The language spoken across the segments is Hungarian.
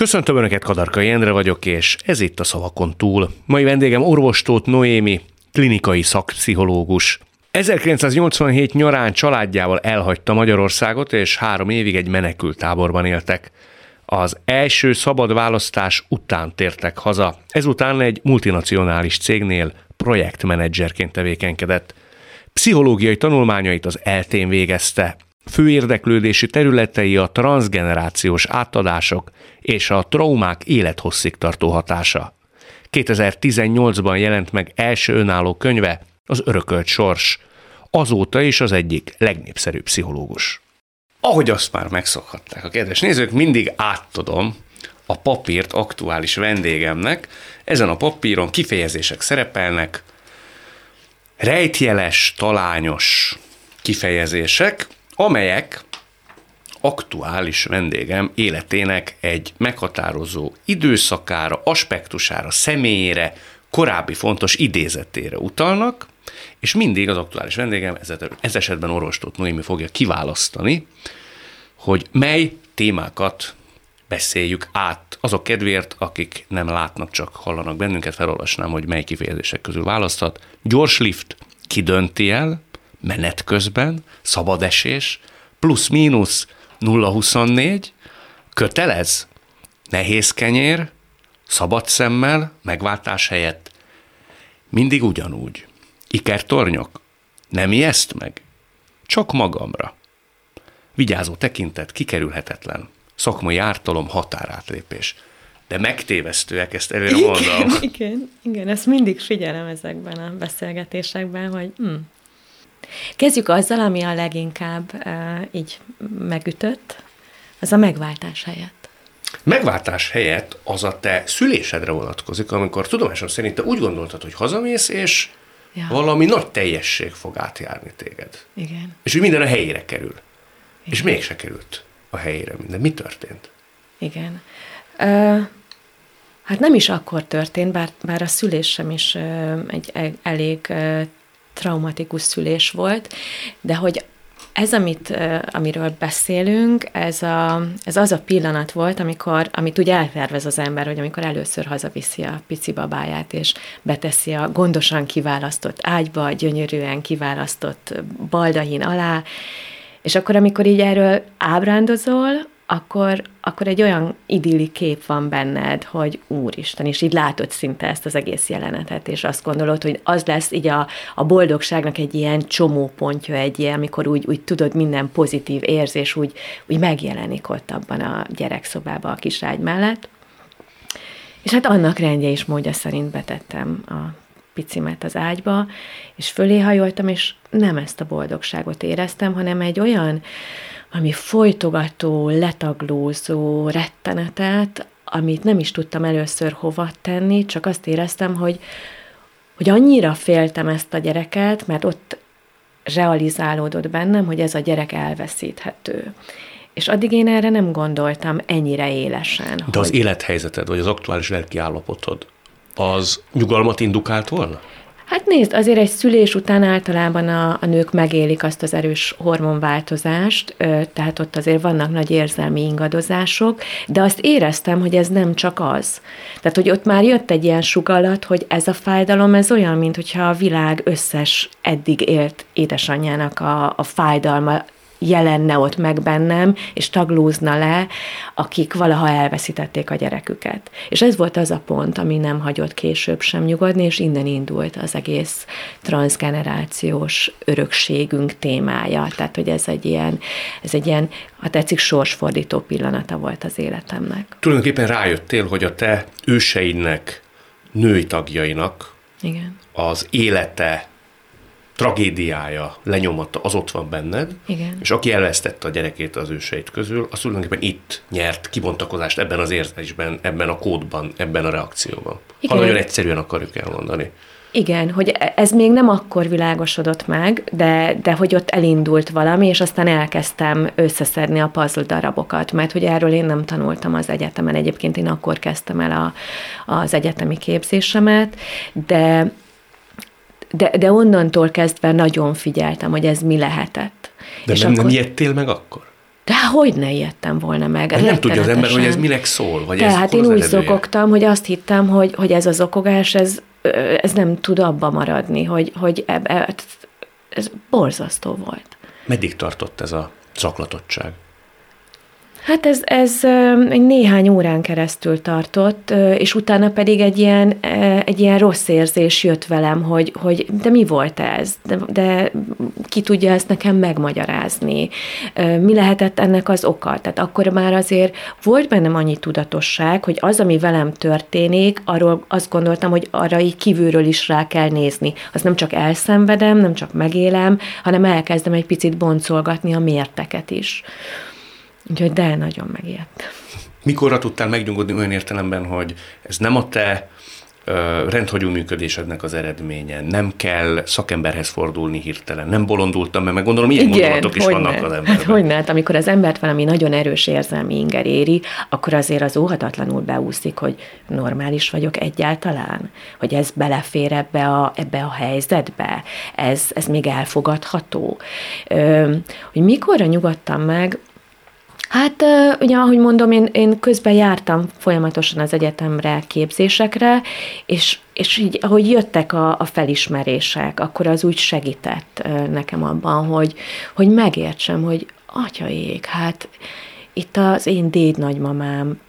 Köszöntöm Önöket, Kadarkai Endre vagyok, és ez itt a Szavakon túl. Mai vendégem orvostót Noémi, klinikai szakpszichológus. 1987 nyarán családjával elhagyta Magyarországot, és három évig egy menekültáborban éltek. Az első szabad választás után tértek haza. Ezután egy multinacionális cégnél projektmenedzserként tevékenykedett. Pszichológiai tanulmányait az eltén végezte, Fő érdeklődési területei a transgenerációs átadások és a traumák élethosszig tartó hatása. 2018-ban jelent meg első önálló könyve, az Örökölt Sors. Azóta is az egyik legnépszerűbb pszichológus. Ahogy azt már megszokhatták a kedves nézők, mindig átadom a papírt aktuális vendégemnek. Ezen a papíron kifejezések szerepelnek, rejtjeles, talányos kifejezések, amelyek aktuális vendégem életének egy meghatározó időszakára, aspektusára, személyére, korábbi fontos idézetére utalnak, és mindig az aktuális vendégem, ez esetben Orostót Noémi fogja kiválasztani, hogy mely témákat beszéljük át azok kedvéért, akik nem látnak, csak hallanak bennünket, felolvasnám, hogy mely kifejezések közül választhat. Gyors lift kidönti el, menet közben, szabadesés, plusz-mínusz 0-24, kötelez, nehéz kenyér, szabad szemmel, megváltás helyett, mindig ugyanúgy. Ikertornyok, nem ijeszt meg, csak magamra. Vigyázó tekintet, kikerülhetetlen, szakmai ártalom, határátlépés. De megtévesztőek, ezt előre igen, mondom. Igen, igen, ezt mindig figyelem ezekben a beszélgetésekben, hogy hm, Kezdjük azzal, ami a leginkább uh, így megütött, az a megváltás helyett. Megváltás helyett az a te szülésedre vonatkozik, amikor tudomásom szerint te úgy gondoltad, hogy hazamész, és ja. valami nagy teljesség fog átjárni téged. Igen. És hogy minden a helyére kerül. Igen. És mégse került a helyére minden. Mi történt? Igen. Uh, hát nem is akkor történt, bár, bár a szülésem is uh, egy e, elég uh, traumatikus szülés volt, de hogy ez, amit, amiről beszélünk, ez, a, ez az a pillanat volt, amikor, amit úgy eltervez az ember, hogy amikor először hazaviszi a pici babáját, és beteszi a gondosan kiválasztott ágyba, gyönyörűen kiválasztott baldahin alá, és akkor, amikor így erről ábrándozol, akkor, akkor egy olyan idilli kép van benned, hogy úristen, és így látod szinte ezt az egész jelenetet, és azt gondolod, hogy az lesz így a, a boldogságnak egy ilyen csomópontja, egy ilyen, amikor úgy, úgy tudod, minden pozitív érzés úgy, úgy megjelenik ott abban a gyerekszobában a kiságy mellett. És hát annak rendje és módja szerint betettem a picimet az ágyba, és fölé hajoltam, és nem ezt a boldogságot éreztem, hanem egy olyan, ami folytogató, letaglózó rettenetet, amit nem is tudtam először hova tenni, csak azt éreztem, hogy, hogy annyira féltem ezt a gyereket, mert ott realizálódott bennem, hogy ez a gyerek elveszíthető. És addig én erre nem gondoltam ennyire élesen. De hogy... az élethelyzeted, vagy az aktuális lelki állapotod, az nyugalmat indukált volna? Hát nézd, azért egy szülés után általában a, a nők megélik azt az erős hormonváltozást, tehát ott azért vannak nagy érzelmi ingadozások, de azt éreztem, hogy ez nem csak az. Tehát, hogy ott már jött egy ilyen sugallat, hogy ez a fájdalom, ez olyan, mint hogyha a világ összes eddig élt édesanyjának a, a fájdalma jelenne ott meg bennem, és taglózna le, akik valaha elveszítették a gyereküket. És ez volt az a pont, ami nem hagyott később sem nyugodni, és innen indult az egész transgenerációs örökségünk témája. Tehát, hogy ez egy ilyen, ez egy ilyen, ha tetszik, sorsfordító pillanata volt az életemnek. Tulajdonképpen rájöttél, hogy a te őseidnek, női tagjainak Igen. az élete tragédiája, lenyomata, az ott van benned, Igen. és aki elvesztette a gyerekét az őseit közül, az tulajdonképpen itt nyert kibontakozást ebben az érzésben, ebben a kódban, ebben a reakcióban. Igen. Ha nagyon egyszerűen akarjuk elmondani. Igen, hogy ez még nem akkor világosodott meg, de, de hogy ott elindult valami, és aztán elkezdtem összeszedni a puzzle darabokat, mert hogy erről én nem tanultam az egyetemen. Egyébként én akkor kezdtem el a, az egyetemi képzésemet, de de, de onnantól kezdve nagyon figyeltem, hogy ez mi lehetett. De és nem, akkor... nem ijedtél meg akkor? De hogy ne ijedtem volna meg? nem tudja az ember, hogy ez minek szól? Vagy Tehát ez, én hol az úgy eredője? hogy azt hittem, hogy, hogy ez az okogás, ez, ez nem tud abba maradni, hogy, hogy eb, eb, ez borzasztó volt. Meddig tartott ez a zaklatottság? Hát ez, ez egy néhány órán keresztül tartott, és utána pedig egy ilyen, egy ilyen rossz érzés jött velem, hogy, hogy de mi volt ez? De, de ki tudja ezt nekem megmagyarázni? Mi lehetett ennek az oka? Tehát akkor már azért volt bennem annyi tudatosság, hogy az, ami velem történik, arról azt gondoltam, hogy arra így kívülről is rá kell nézni. Azt nem csak elszenvedem, nem csak megélem, hanem elkezdem egy picit boncolgatni a mérteket is. Úgyhogy de nagyon megijedt. Mikorra tudtál megnyugodni olyan értelemben, hogy ez nem a te rendhagyó működésednek az eredménye, nem kell szakemberhez fordulni hirtelen, nem bolondultam, mert meg gondolom ilyen gondolatok is vannak ne. az Hát emberben. hogy ne? Hát amikor az embert valami nagyon erős érzelmi inger éri, akkor azért az óhatatlanul beúszik, hogy normális vagyok egyáltalán, hogy ez belefér ebbe a, ebbe a helyzetbe, ez, ez még elfogadható. Ö, hogy mikorra nyugodtam meg, Hát ugye, ahogy mondom, én, én közben jártam folyamatosan az egyetemre, képzésekre, és, és így, ahogy jöttek a, a felismerések, akkor az úgy segített nekem abban, hogy, hogy megértsem, hogy atyaék, hát itt az én déd nagymamám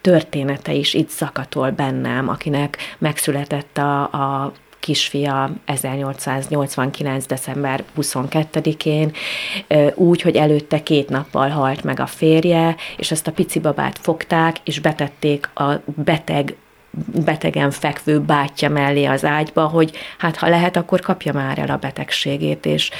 története is itt zakatol bennem, akinek megszületett a, a kisfia 1889. december 22-én, ö, úgy, hogy előtte két nappal halt meg a férje, és ezt a pici babát fogták, és betették a beteg betegen fekvő bátyja mellé az ágyba, hogy hát ha lehet, akkor kapja már el a betegségét, és,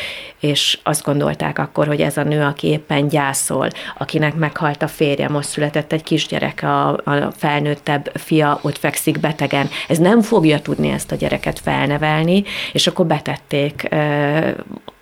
és azt gondolták akkor, hogy ez a nő, aki éppen gyászol, akinek meghalt a férje, most született egy kisgyerek, a, a felnőttebb fia ott fekszik betegen, ez nem fogja tudni ezt a gyereket felnevelni, és akkor betették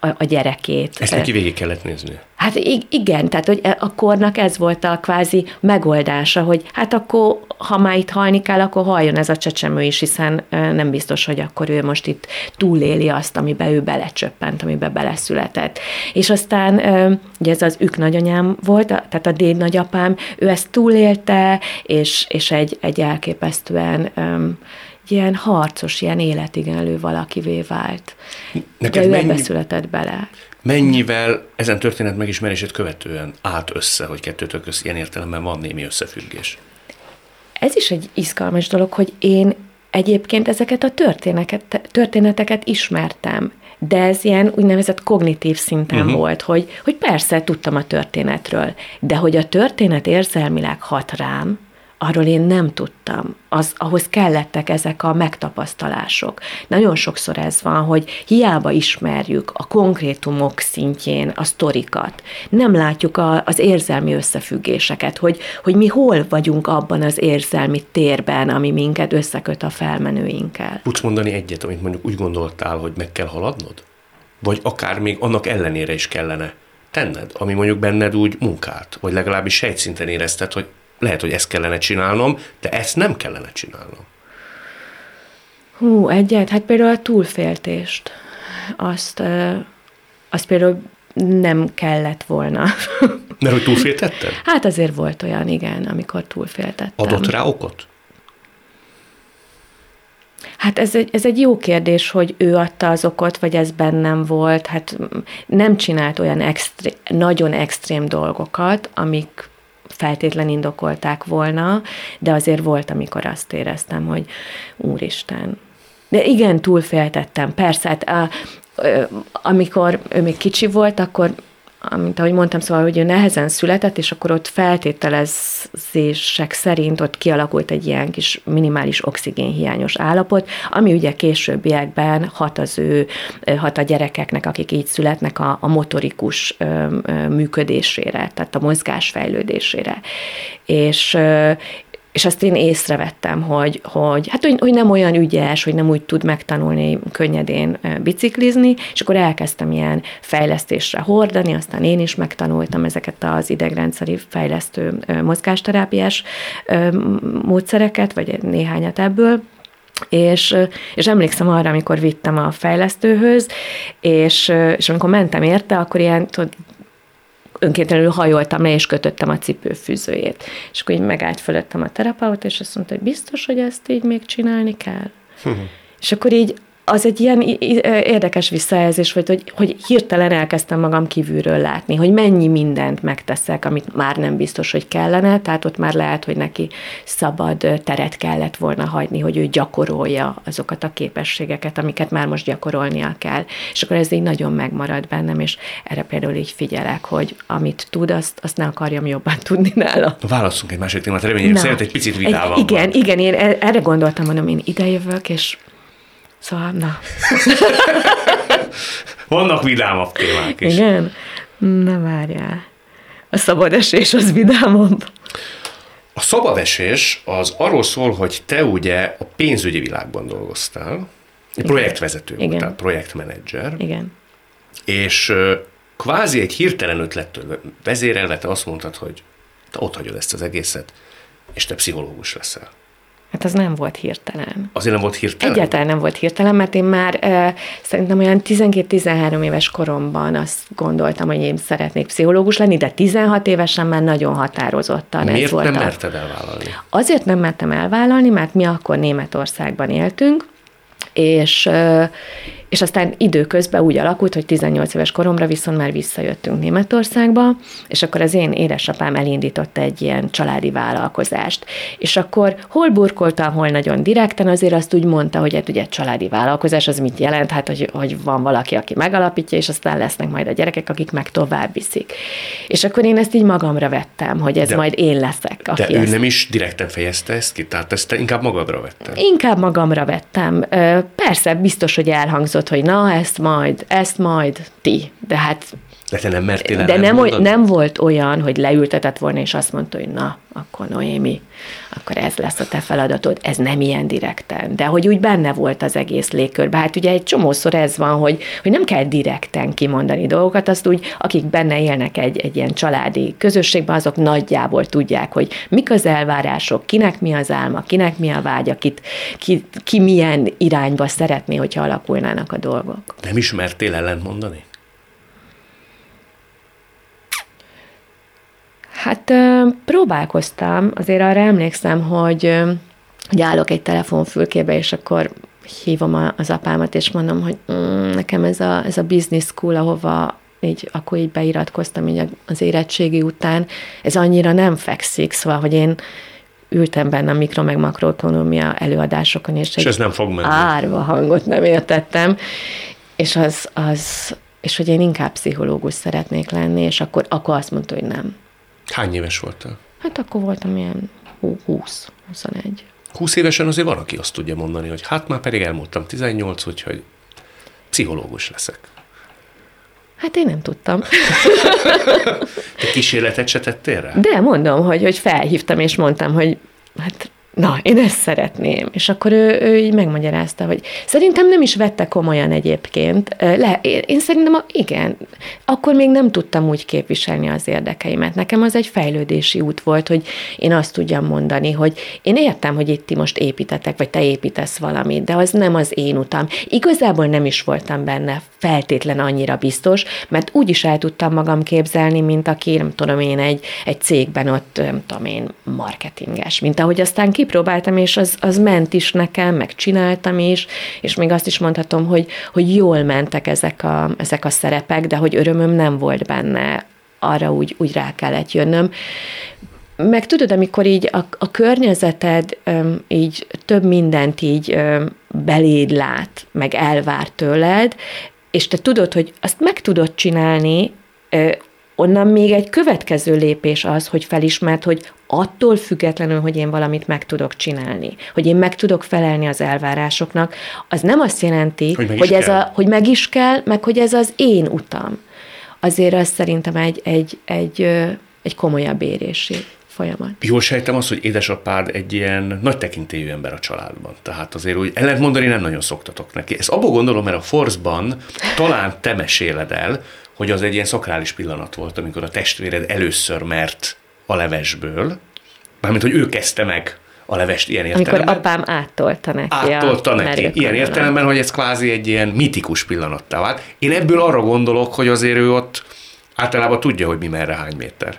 a, a gyerekét. Ezt neki végig kellett néznie. Hát igen, tehát hogy e- a kornak ez volt a kvázi megoldása, hogy hát akkor, ha már itt halni kell, akkor haljon ez a csecsemő is, hiszen ö, nem biztos, hogy akkor ő most itt túléli azt, amiben ő belecsöppent, amiben beleszületett. És aztán ö, ugye ez az ők nagyanyám volt, tehát a déd nagyapám, ő ezt túlélte, és, és egy, egy elképesztően ilyen harcos, ilyen életigenlő valakivé vált. Neked De ő mennyi- ebbe született bele. Mennyivel ezen történet megismerését követően állt össze, hogy kettőtök közt ilyen értelemben van némi összefüggés? Ez is egy izgalmas dolog, hogy én egyébként ezeket a történeteket, történeteket ismertem, de ez ilyen úgynevezett kognitív szinten uh-huh. volt, hogy, hogy persze tudtam a történetről, de hogy a történet érzelmileg hat rám, arról én nem tudtam. Az, ahhoz kellettek ezek a megtapasztalások. Nagyon sokszor ez van, hogy hiába ismerjük a konkrétumok szintjén a sztorikat, nem látjuk a, az érzelmi összefüggéseket, hogy, hogy mi hol vagyunk abban az érzelmi térben, ami minket összeköt a felmenőinkkel. Tudsz mondani egyet, amit mondjuk úgy gondoltál, hogy meg kell haladnod? Vagy akár még annak ellenére is kellene tenned, ami mondjuk benned úgy munkált, vagy legalábbis sejtszinten érezted, hogy lehet, hogy ezt kellene csinálnom, de ezt nem kellene csinálnom. Hú, egyet, hát például a túlféltést, azt, azt például nem kellett volna. Mert hogy túlféltetted? Hát azért volt olyan, igen, amikor túlféltettem. Adott rá okot? Hát ez egy, ez egy jó kérdés, hogy ő adta az okot, vagy ez bennem volt. Hát nem csinált olyan extré, nagyon extrém dolgokat, amik feltétlen indokolták volna, de azért volt, amikor azt éreztem, hogy úristen. De igen, túlféltettem, persze, hát a, amikor ő még kicsi volt, akkor amit ahogy mondtam, szóval, hogy ő nehezen született, és akkor ott feltételezések szerint ott kialakult egy ilyen kis minimális oxigénhiányos állapot, ami ugye későbbiekben hat az ő, hat a gyerekeknek, akik így születnek a, a motorikus működésére, tehát a mozgás fejlődésére. És, és azt én észrevettem, hogy, hogy, hát, hogy, hogy nem olyan ügyes, hogy nem úgy tud megtanulni könnyedén biciklizni, és akkor elkezdtem ilyen fejlesztésre hordani, aztán én is megtanultam ezeket az idegrendszeri fejlesztő mozgásterápiás módszereket, vagy néhányat ebből, és, és emlékszem arra, amikor vittem a fejlesztőhöz, és, és amikor mentem érte, akkor ilyen tudod, önkéntelenül hajoltam le, és kötöttem a cipőfűzőjét. És akkor így megállt fölöttem a terapeuta, és azt mondta, hogy biztos, hogy ezt így még csinálni kell. és akkor így az egy ilyen érdekes visszajelzés volt, hogy, hogy hirtelen elkezdtem magam kívülről látni, hogy mennyi mindent megteszek, amit már nem biztos, hogy kellene, tehát ott már lehet, hogy neki szabad teret kellett volna hagyni, hogy ő gyakorolja azokat a képességeket, amiket már most gyakorolnia kell. És akkor ez így nagyon megmarad bennem, és erre például így figyelek, hogy amit tud, azt, azt ne akarjam jobban tudni nála. Válaszunk egy másik témát, reményem szerint egy picit vidával. Igen, igen, én e- erre gondoltam, mondom, én idejövök, és Szóval, na. Vannak vidámabb témák is. Igen? Na várjál. A szabadesés az vidámabb. A szabadesés az arról szól, hogy te ugye a pénzügyi világban dolgoztál, egy projektvezető Igen. voltál, projektmenedzser. Igen. És kvázi egy hirtelen ötlettől vezérelve te azt mondtad, hogy te ott hagyod ezt az egészet, és te pszichológus leszel. Hát az nem volt hirtelen. Azért nem volt hirtelen? Egyáltalán nem volt hirtelen, mert én már uh, szerintem olyan 12-13 éves koromban azt gondoltam, hogy én szeretnék pszichológus lenni, de 16 évesen már nagyon határozottan Miért ez volt. nem merted elvállalni? Azért nem mertem elvállalni, mert mi akkor Németországban éltünk, és, és aztán időközben úgy alakult, hogy 18 éves koromra viszont már visszajöttünk Németországba, és akkor az én édesapám elindította egy ilyen családi vállalkozást. És akkor hol burkoltam, hol nagyon direkten, azért azt úgy mondta, hogy hát ugye családi vállalkozás az mit jelent, hát hogy, hogy van valaki, aki megalapítja, és aztán lesznek majd a gyerekek, akik meg tovább viszik. És akkor én ezt így magamra vettem, hogy ez de, majd én leszek. Aki de ő ezt... nem is direkten fejezte ezt ki, tehát ezt te inkább magadra vettem. Inkább magamra vettem. Persze, biztos, hogy elhangzott, hogy na, ezt majd, ezt majd ti, de hát de te nem mertél De nem, oly, nem volt olyan, hogy leültetett volna, és azt mondta, hogy na, akkor Noémi, akkor ez lesz a te feladatod. Ez nem ilyen direkten, de hogy úgy benne volt az egész légkörben. Hát ugye egy csomószor ez van, hogy, hogy nem kell direkten kimondani dolgokat, azt úgy, akik benne élnek egy, egy ilyen családi közösségben, azok nagyjából tudják, hogy mik az elvárások, kinek mi az álma, kinek mi a vágya, kit, ki, ki milyen irányba szeretné, hogyha alakulnának a dolgok. Nem ismertél ellent mondani? Hát próbálkoztam, azért arra emlékszem, hogy, hogy állok egy telefonfülkébe, és akkor hívom az apámat, és mondom, hogy mm, nekem ez a, ez a business school, ahova így, akkor így beiratkoztam így az érettségi után, ez annyira nem fekszik, szóval, hogy én ültem benne a mikro meg makroekonomia előadásokon, és, és ez nem fog menni. árva hangot nem értettem, és az, az, és hogy én inkább pszichológus szeretnék lenni, és akkor, akkor azt mondta, hogy nem. Hány éves voltál? Hát akkor voltam ilyen 20, 21. 20 évesen azért van, aki azt tudja mondani, hogy hát már pedig elmúltam 18, úgyhogy pszichológus leszek. Hát én nem tudtam. Te kísérletet se tettél rá? De mondom, hogy, hogy felhívtam, és mondtam, hogy hát na, én ezt szeretném. És akkor ő, ő így megmagyarázta, hogy szerintem nem is vette komolyan egyébként. Le, én szerintem, igen, akkor még nem tudtam úgy képviselni az érdekeimet. Nekem az egy fejlődési út volt, hogy én azt tudjam mondani, hogy én értem, hogy itt ti most építetek, vagy te építesz valamit, de az nem az én utam. Igazából nem is voltam benne feltétlen annyira biztos, mert úgy is el tudtam magam képzelni, mint aki, nem tudom én, egy, egy cégben ott, nem tudom én, marketinges, mint ahogy aztán kipróbáltam, és az, az ment is nekem, meg csináltam is, és még azt is mondhatom, hogy, hogy jól mentek ezek a, ezek a szerepek, de hogy örömöm nem volt benne, arra úgy, úgy rá kellett jönnöm. Meg tudod, amikor így a, a környezeted öm, így több mindent így öm, beléd lát, meg elvár tőled, és te tudod, hogy azt meg tudod csinálni, onnan még egy következő lépés az, hogy felismert, hogy attól függetlenül, hogy én valamit meg tudok csinálni, hogy én meg tudok felelni az elvárásoknak, az nem azt jelenti, hogy, hogy, ez a, hogy meg is kell, meg hogy ez az én utam. Azért az szerintem egy, egy, egy, egy komolyabb érési folyamat. Jól sejtem azt, hogy édesapád egy ilyen nagy tekintélyű ember a családban. Tehát azért úgy ellentmondani nem nagyon szoktatok neki. Ezt abból gondolom, mert a Force-ban talán te meséled el, hogy az egy ilyen szakrális pillanat volt, amikor a testvéred először mert a levesből, mármint, hogy ő kezdte meg a levest ilyen értelemben. Amikor apám áttolta neki. Áttolta neki. Ilyen értelemben, hogy ez kvázi egy ilyen mitikus pillanattá vált. Én ebből arra gondolok, hogy azért ő ott Általában tudja, hogy mi merre hány méter.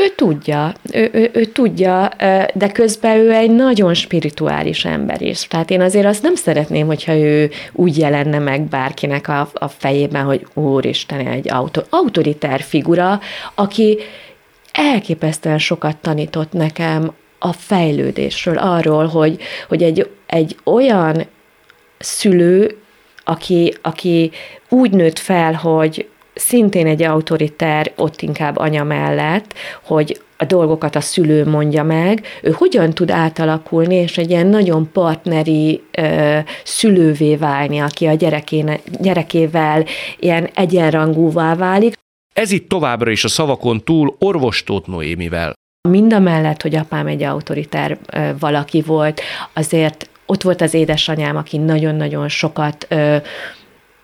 Ő tudja, ő, ő, ő tudja, de közben ő egy nagyon spirituális ember is. Tehát én azért azt nem szeretném, hogyha ő úgy jelenne meg bárkinek a, a fejében, hogy úristen, egy autor, autoritár figura, aki elképesztően sokat tanított nekem a fejlődésről, arról, hogy, hogy egy, egy olyan szülő, aki, aki úgy nőtt fel, hogy szintén egy autoriter, ott inkább anya mellett, hogy a dolgokat a szülő mondja meg, ő hogyan tud átalakulni, és egy ilyen nagyon partneri ö, szülővé válni, aki a gyerekéne, gyerekével ilyen egyenrangúvá válik. Ez itt továbbra is a szavakon túl orvostót Noémivel. Mind a mellett, hogy apám egy autoriter ö, valaki volt, azért ott volt az édesanyám, aki nagyon-nagyon sokat ö,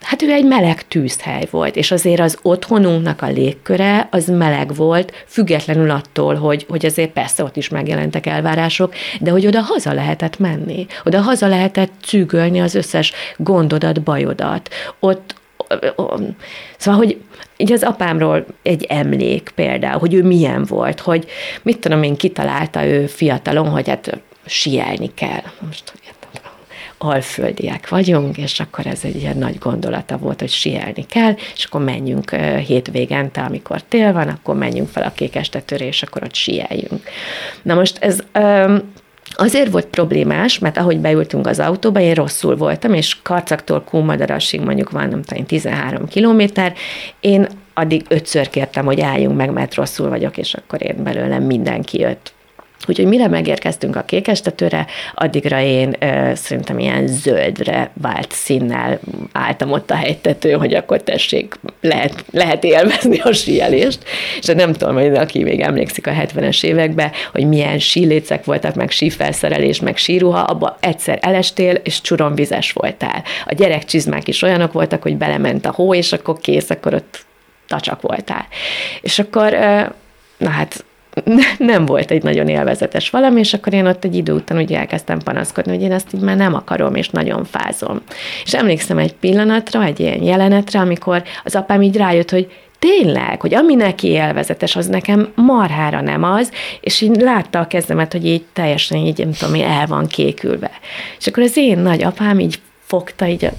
hát ő egy meleg tűzhely volt, és azért az otthonunknak a légköre az meleg volt, függetlenül attól, hogy, hogy azért persze ott is megjelentek elvárások, de hogy oda haza lehetett menni, oda haza lehetett cűgölni az összes gondodat, bajodat. Ott, Szóval, hogy így az apámról egy emlék például, hogy ő milyen volt, hogy mit tudom én, kitalálta ő fiatalon, hogy hát sielni kell. Most alföldiek vagyunk, és akkor ez egy ilyen nagy gondolata volt, hogy sielni kell, és akkor menjünk hétvégente, amikor tél van, akkor menjünk fel a kékestetőre, és akkor ott sieljünk. Na most ez Azért volt problémás, mert ahogy beültünk az autóba, én rosszul voltam, és Karcaktól Kúmadarasig mondjuk van, nem tudom, 13 kilométer, én addig ötször kértem, hogy álljunk meg, mert rosszul vagyok, és akkor én belőlem mindenki jött Úgyhogy mire megérkeztünk a kékestetőre, addigra én ö, szerintem ilyen zöldre vált színnel álltam ott a helytető, hogy akkor tessék, lehet, lehet élvezni a síelést. És nem tudom, hogy aki még emlékszik a 70-es években, hogy milyen sílécek voltak, meg sífelszerelés, meg síruha, abba egyszer elestél, és csuromvizes voltál. A gyerekcsizmák is olyanok voltak, hogy belement a hó, és akkor kész, akkor ott tacsak voltál. És akkor, na hát nem volt egy nagyon élvezetes valami, és akkor én ott egy idő után ugye elkezdtem panaszkodni, hogy én ezt így már nem akarom, és nagyon fázom. És emlékszem egy pillanatra, egy ilyen jelenetre, amikor az apám így rájött, hogy tényleg, hogy ami neki élvezetes, az nekem marhára nem az, és így látta a kezemet, hogy így teljesen így, nem tudom, el van kékülve. És akkor az én nagy apám így fogta így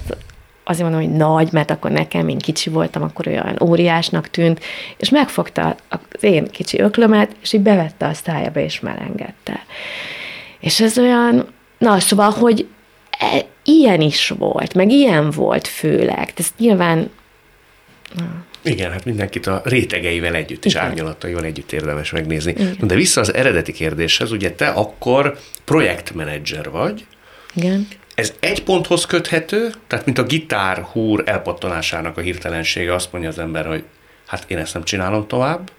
azért mondom, hogy nagy, mert akkor nekem, én kicsi voltam, akkor olyan óriásnak tűnt, és megfogta az én kicsi öklömet, és így bevette a szájába, és melengedte. És ez olyan, na, szóval, hogy e, ilyen is volt, meg ilyen volt főleg. Ez nyilván... Na. Igen, hát mindenkit a rétegeivel együtt és Igen. árnyalataival együtt érdemes megnézni. Igen. De vissza az eredeti kérdéshez, ugye te akkor projektmenedzser vagy, Igen. Ez egy ponthoz köthető, tehát mint a gitár húr elpattanásának a hirtelensége, azt mondja az ember, hogy hát én ezt nem csinálom tovább,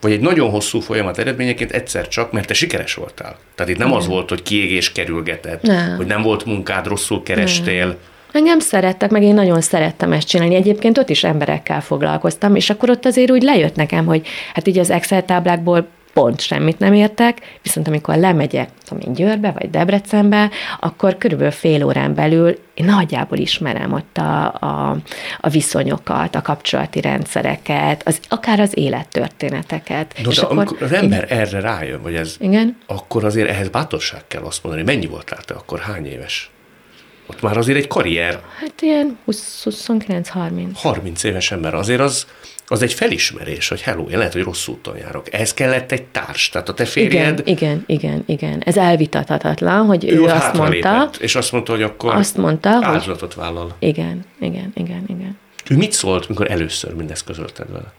vagy egy nagyon hosszú folyamat eredményeként egyszer csak, mert te sikeres voltál. Tehát itt nem Igen. az volt, hogy kiégés kerülgetett, nem. hogy nem volt munkád, rosszul kerestél. Nem. Engem szerettek, meg én nagyon szerettem ezt csinálni. Egyébként ott is emberekkel foglalkoztam, és akkor ott azért úgy lejött nekem, hogy hát így az Excel táblákból pont semmit nem értek, viszont amikor lemegyek, tudom én, Győrbe vagy Debrecenbe, akkor körülbelül fél órán belül én nagyjából ismerem ott a, a, a viszonyokat, a kapcsolati rendszereket, az, akár az élettörténeteket. No, és de akkor, amikor az ember én... erre rájön, vagy ez, igen? akkor azért ehhez bátorság kell azt mondani, mennyi voltál te akkor, hány éves? Ott már azért egy karrier. Hát ilyen 29-30. 30 éves ember, azért az, az egy felismerés, hogy hello, én lehet, hogy rossz úton járok. Ez kellett egy társ, tehát a te férjed... Igen, igen, igen, igen. Ez elvitathatatlan, hogy ő, ő azt mondta... Lépett, és azt mondta, hogy akkor azt mondta, áldozatot hogy, vállal. Igen, igen, igen, igen. Ő mit szólt, mikor először mindezt közölted vele?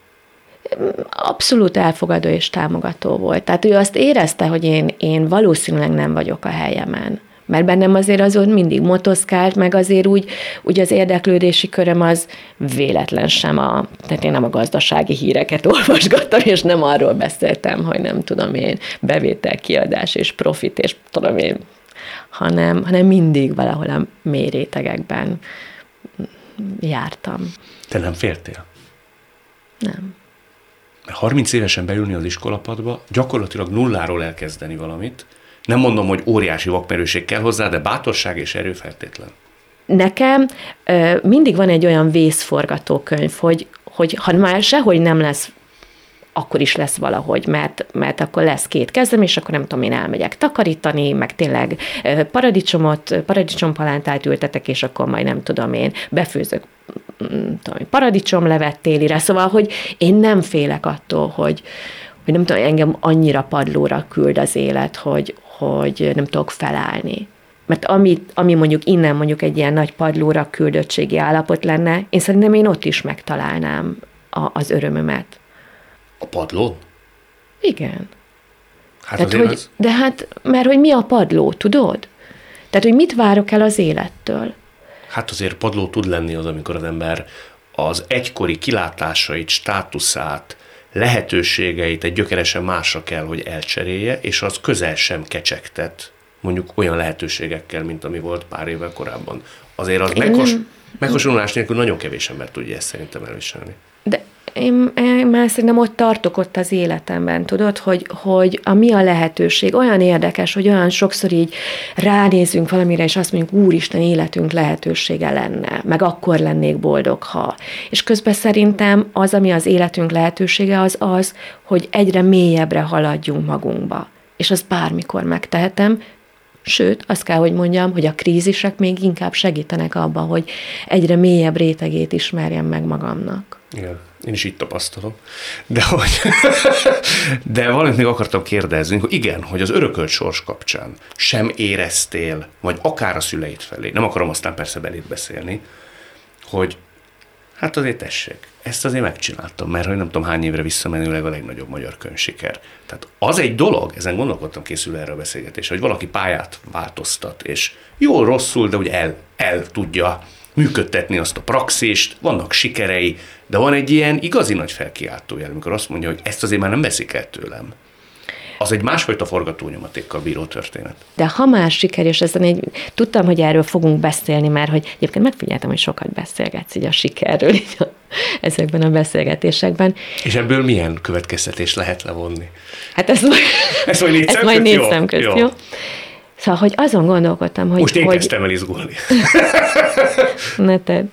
Abszolút elfogadó és támogató volt. Tehát ő azt érezte, hogy én, én valószínűleg nem vagyok a helyemen mert bennem azért azon mindig motoszkált, meg azért úgy, úgy az érdeklődési köröm az véletlen sem a, tehát én nem a gazdasági híreket olvasgattam, és nem arról beszéltem, hogy nem tudom én, bevétel, kiadás és profit, és tudom én, hanem, hanem mindig valahol a mély rétegekben jártam. Te nem féltél? Nem. 30 évesen beülni az iskolapadba, gyakorlatilag nulláról elkezdeni valamit, nem mondom, hogy óriási vakmerőség kell hozzá, de bátorság és erő feltétlen. Nekem mindig van egy olyan vészforgatókönyv, hogy, hogy ha már sehogy nem lesz akkor is lesz valahogy, mert, mert akkor lesz két kezem, és akkor nem tudom, én elmegyek takarítani, meg tényleg paradicsomot, paradicsompalántát ültetek, és akkor majd nem tudom én, befőzök mm, tudom, paradicsomlevet télire. Szóval, hogy én nem félek attól, hogy, hogy nem tudom, engem annyira padlóra küld az élet, hogy, hogy nem tudok felállni. Mert ami, ami mondjuk innen mondjuk egy ilyen nagy padlóra küldöttségi állapot lenne, én szerintem én ott is megtalálnám a, az örömömet. A padlón? Igen. Hát Tehát, hogy, az... De hát, mert hogy mi a padló, tudod? Tehát, hogy mit várok el az élettől? Hát azért padló tud lenni az, amikor az ember az egykori kilátásait, státuszát, lehetőségeit egy gyökeresen másra kell, hogy elcserélje, és az közel sem kecsegtet mondjuk olyan lehetőségekkel, mint ami volt pár évvel korábban. Azért az meghas, meghasonlás nélkül nagyon kevés ember tudja ezt szerintem elviselni. Én, én már szerintem ott tartok ott az életemben, tudod, hogy, hogy a mi a lehetőség. Olyan érdekes, hogy olyan sokszor így ránézünk valamire, és azt mondjuk, úristen, életünk lehetősége lenne, meg akkor lennék boldog, ha. És közben szerintem az, ami az életünk lehetősége, az az, hogy egyre mélyebbre haladjunk magunkba. És azt bármikor megtehetem, Sőt, azt kell, hogy mondjam, hogy a krízisek még inkább segítenek abban, hogy egyre mélyebb rétegét ismerjem meg magamnak. Igen, én is így tapasztalom. De hogy, de valamit még akartam kérdezni, hogy igen, hogy az örökölt sors kapcsán sem éreztél, vagy akár a szüleid felé, nem akarom aztán persze belét beszélni, hogy hát azért tessék, ezt azért megcsináltam, mert hogy nem tudom hány évre visszamenőleg a legnagyobb magyar könyvsiker. Tehát az egy dolog, ezen gondolkodtam készül erre a beszélgetés, hogy valaki pályát változtat, és jól, rosszul, de hogy el, el tudja működtetni azt a praxist, vannak sikerei, de van egy ilyen igazi nagy felkiáltójel, amikor azt mondja, hogy ezt azért már nem veszik el tőlem. Az egy másfajta forgatónyomatékkal bíró történet. De ha már siker, és ezen egy, tudtam, hogy erről fogunk beszélni, mert hogy egyébként megfigyeltem, hogy sokat beszélgetsz így a sikerről így a, ezekben a beszélgetésekben. És ebből milyen következtetés lehet levonni? Hát ez majd, ez majd négy ez majd négy szem közt, jó? jó? Szóval, hogy azon gondolkodtam, hogy... Most én hogy... kezdtem el izgulni. ne tedd.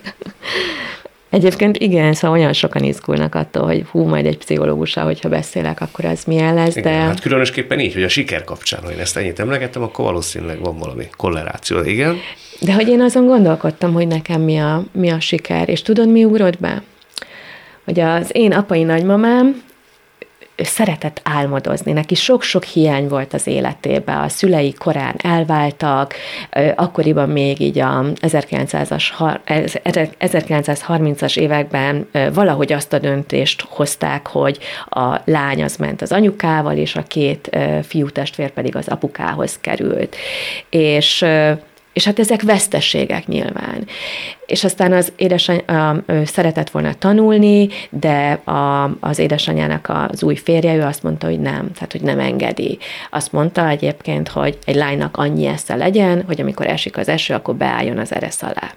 Egyébként igen, szóval olyan sokan izgulnak attól, hogy hú, majd egy pszichológussal, hogyha beszélek, akkor ez milyen lesz, igen, de... Hát különösképpen így, hogy a siker kapcsán, én ezt ennyit emlegettem, akkor valószínűleg van valami kolleráció, igen. De hogy én azon gondolkodtam, hogy nekem mi a, mi a siker, és tudod, mi ugrott be? Hogy az én apai nagymamám ő szeretett álmodozni, neki sok-sok hiány volt az életében, a szülei korán elváltak, akkoriban még így a 1930-as években valahogy azt a döntést hozták, hogy a lány az ment az anyukával, és a két fiútestvér pedig az apukához került. És és hát ezek veszteségek nyilván. És aztán az édesanyja szeretett volna tanulni, de a, az édesanyjának az új férje, ő azt mondta, hogy nem, tehát hogy nem engedi. Azt mondta egyébként, hogy egy lánynak annyi esze legyen, hogy amikor esik az eső, akkor beálljon az eresz alá.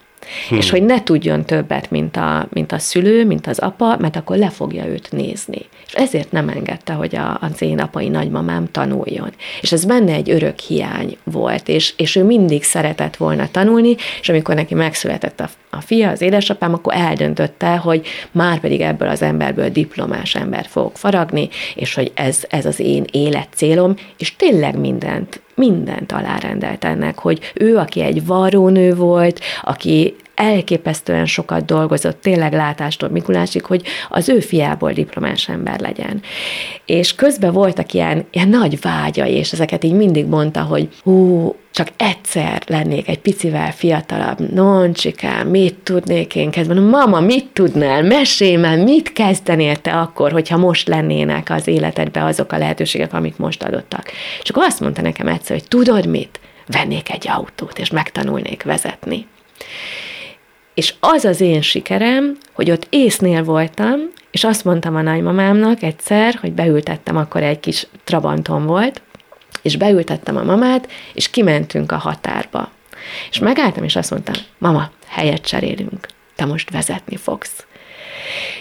Hmm. És hogy ne tudjon többet, mint a, mint a szülő, mint az apa, mert akkor le fogja őt nézni. Ezért nem engedte, hogy a, az én apai nagymamám tanuljon. És ez benne egy örök hiány volt, és, és ő mindig szeretett volna tanulni, és amikor neki megszületett a, a fia, az édesapám, akkor eldöntötte, hogy már pedig ebből az emberből diplomás ember fogok faragni, és hogy ez, ez az én életcélom, és tényleg mindent mindent alárendelt ennek, hogy ő, aki egy varrónő volt, aki elképesztően sokat dolgozott, tényleg látástól Mikulásig, hogy az ő fiából diplomás ember legyen. És közben voltak ilyen, ilyen nagy vágyai, és ezeket így mindig mondta, hogy hú, csak egyszer lennék egy picivel fiatalabb, noncsikám, mit tudnék én kezdeni? Mama, mit tudnál? Mesélj már, mit kezdenél te akkor, hogyha most lennének az életedbe azok a lehetőségek, amik most adottak? Csak azt mondta nekem egyszer, hogy tudod mit? Vennék egy autót, és megtanulnék vezetni. És az az én sikerem, hogy ott észnél voltam, és azt mondtam a nagymamámnak egyszer, hogy beültettem, akkor egy kis trabantom volt, és beültettem a mamát, és kimentünk a határba. És megálltam, és azt mondtam, mama, helyet cserélünk, te most vezetni fogsz.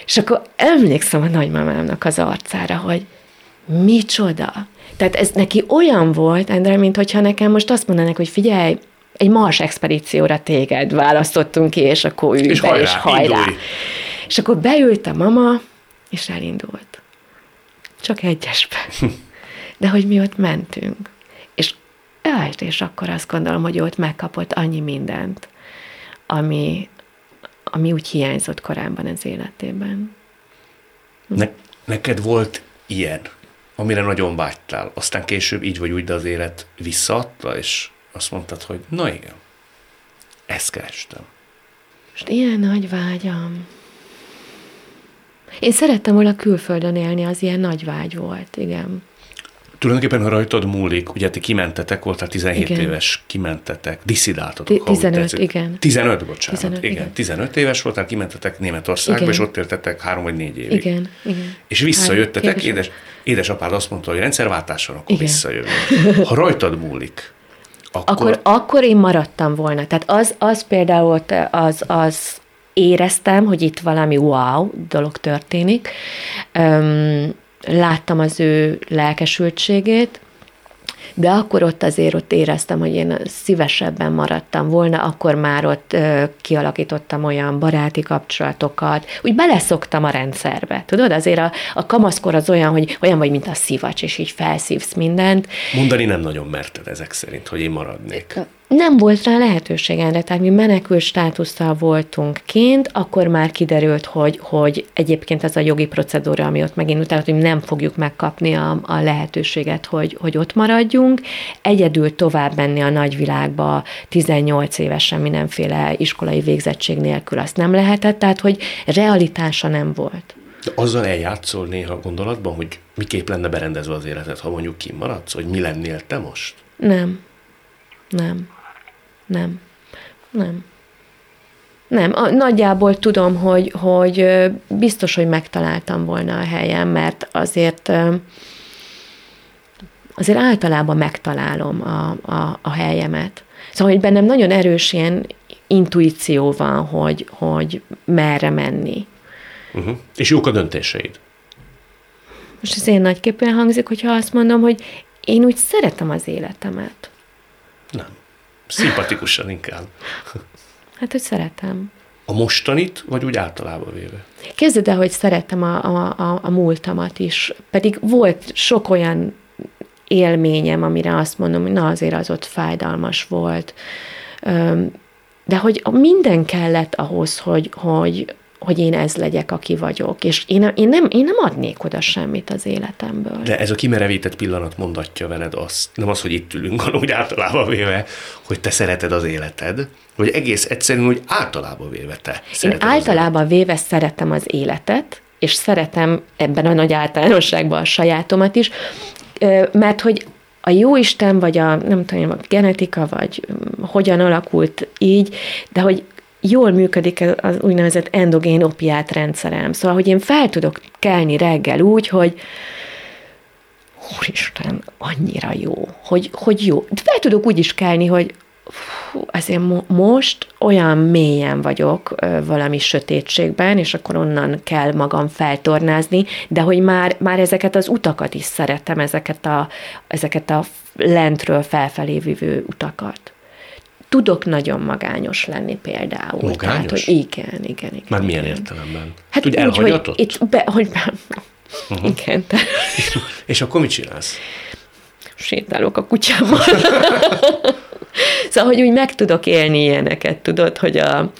És akkor emlékszem a nagymamámnak az arcára, hogy micsoda. Tehát ez neki olyan volt, Endre, mint hogyha nekem most azt mondanak, hogy figyelj, egy Mars expedícióra téged választottunk ki, és akkor ülj és be, hajrá, és hajrá. Indulj. És akkor beült a mama, és elindult. csak egyesbe. De hogy mi ott mentünk. És, és akkor azt gondolom, hogy ott megkapott annyi mindent, ami, ami úgy hiányzott korábban az életében. Ne, neked volt ilyen, amire nagyon vágytál, aztán később így vagy úgy, de az élet visszaadta, és azt mondtad, hogy na igen, ezt kerestem. Most ilyen nagy vágyam. Én szerettem volna külföldön élni, az ilyen nagy vágy volt, igen. Tulajdonképpen, ha rajtad múlik, ugye ti kimentetek, voltál 17 igen. éves, kimentetek, diszidáltatok. 15, igen. 15, bocsánat, 15, igen. igen. 15 éves voltál, kimentetek Németországba, igen. és ott éltetek három vagy négy évig. Igen, igen. És visszajöttetek, Három, édes, édesapád azt mondta, hogy rendszerváltáson, akkor igen. visszajövünk. Ha rajtad múlik, akkor... akkor... Akkor én maradtam volna. Tehát az, az például az, az éreztem, hogy itt valami wow dolog történik. Um, láttam az ő lelkesültségét, de akkor ott azért ott éreztem, hogy én szívesebben maradtam volna, akkor már ott ö, kialakítottam olyan baráti kapcsolatokat, úgy beleszoktam a rendszerbe, tudod, azért a, a kamaszkor az olyan, hogy olyan vagy, mint a szivacs, és így felszívsz mindent. Mondani nem nagyon merted ezek szerint, hogy én maradnék nem volt rá lehetőségem, tehát mi menekült státusszal voltunk kint, akkor már kiderült, hogy, hogy egyébként ez a jogi procedúra, ami ott megint utána, hogy nem fogjuk megkapni a, a lehetőséget, hogy, hogy ott maradjunk. Egyedül tovább menni a nagyvilágba 18 évesen mindenféle iskolai végzettség nélkül azt nem lehetett, tehát hogy realitása nem volt. De azzal eljátszol néha gondolatban, hogy miképp lenne berendezve az életed, ha mondjuk kimaradsz, hogy mi lennél te most? Nem. Nem nem, nem. Nem, a, nagyjából tudom, hogy, hogy biztos, hogy megtaláltam volna a helyem, mert azért azért általában megtalálom a, a, a helyemet. Szóval, hogy bennem nagyon erős ilyen intuíció van, hogy, hogy merre menni. Uh-huh. És jók a döntéseid? Most ez én nagyképpen hangzik, hogyha azt mondom, hogy én úgy szeretem az életemet. Nem. Szimpatikusan inkább. Hát, hogy szeretem. A mostanit, vagy úgy általában véve? Kezded el, hogy szerettem a, a, a, a múltamat is. Pedig volt sok olyan élményem, amire azt mondom, hogy na azért az ott fájdalmas volt. De hogy minden kellett ahhoz, hogy, hogy, hogy én ez legyek, aki vagyok. És én, én, nem, én nem adnék oda semmit az életemből. De ez a kimerevített pillanat mondatja veled azt, nem az, hogy itt ülünk, hanem úgy általában véve, hogy te szereted az életed, vagy egész egyszerűen, hogy általában véve te Én általában véve szeretem az életet, és szeretem ebben a nagy általánosságban a sajátomat is, mert hogy a jó Isten, vagy a, nem tudom, a genetika, vagy hogyan alakult így, de hogy jól működik az úgynevezett endogén opiát rendszerem. Szóval, hogy én fel tudok kelni reggel úgy, hogy Úristen, annyira jó, hogy, hogy jó. De fel tudok úgy is kelni, hogy fú, azért mo- most olyan mélyen vagyok ö, valami sötétségben, és akkor onnan kell magam feltornázni, de hogy már, már ezeket az utakat is szeretem, ezeket a, ezeket a lentről felfelé vívő utakat tudok nagyon magányos lenni például. Magányos? Tehát, hogy igen, igen, igen. Már milyen igen. értelemben? Hát úgy, hogy itt be, hogy be, uh-huh. igen. Te. És akkor mit csinálsz? Sétálok a kutyámmal. szóval, hogy úgy meg tudok élni ilyeneket, tudod, hogy a,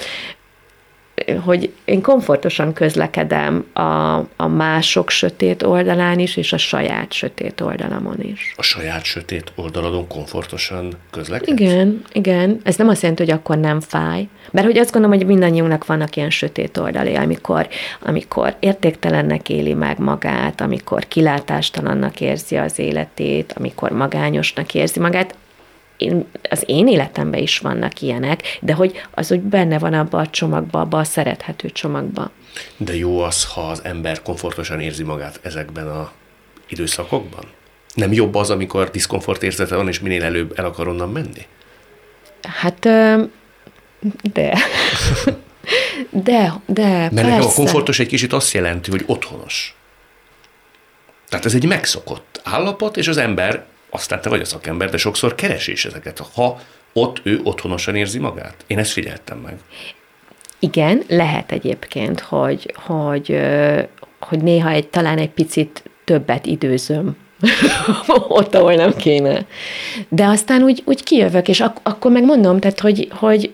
hogy én komfortosan közlekedem a, a mások sötét oldalán is, és a saját sötét oldalamon is. A saját sötét oldaladon komfortosan közlekedsz? Igen, igen. Ez nem azt jelenti, hogy akkor nem fáj. Mert hogy azt gondolom, hogy mindannyiunknak vannak ilyen sötét oldalai, amikor, amikor értéktelennek éli meg magát, amikor kilátástalannak érzi az életét, amikor magányosnak érzi magát én, az én életemben is vannak ilyenek, de hogy az úgy benne van abba a csomagba, abba a szerethető csomagba. De jó az, ha az ember komfortosan érzi magát ezekben a időszakokban? Nem jobb az, amikor diszkomfort érzete van, és minél előbb el akar onnan menni? Hát, de. de, de, Mert persze. a komfortos egy kicsit azt jelenti, hogy otthonos. Tehát ez egy megszokott állapot, és az ember aztán te vagy a szakember, de sokszor keresi is ezeket, ha ott ő otthonosan érzi magát. Én ezt figyeltem meg. Igen, lehet egyébként, hogy, hogy, hogy néha egy, talán egy picit többet időzöm ott, ahol nem kéne. De aztán úgy, úgy kijövök, és ak- akkor meg mondom, tehát, hogy, hogy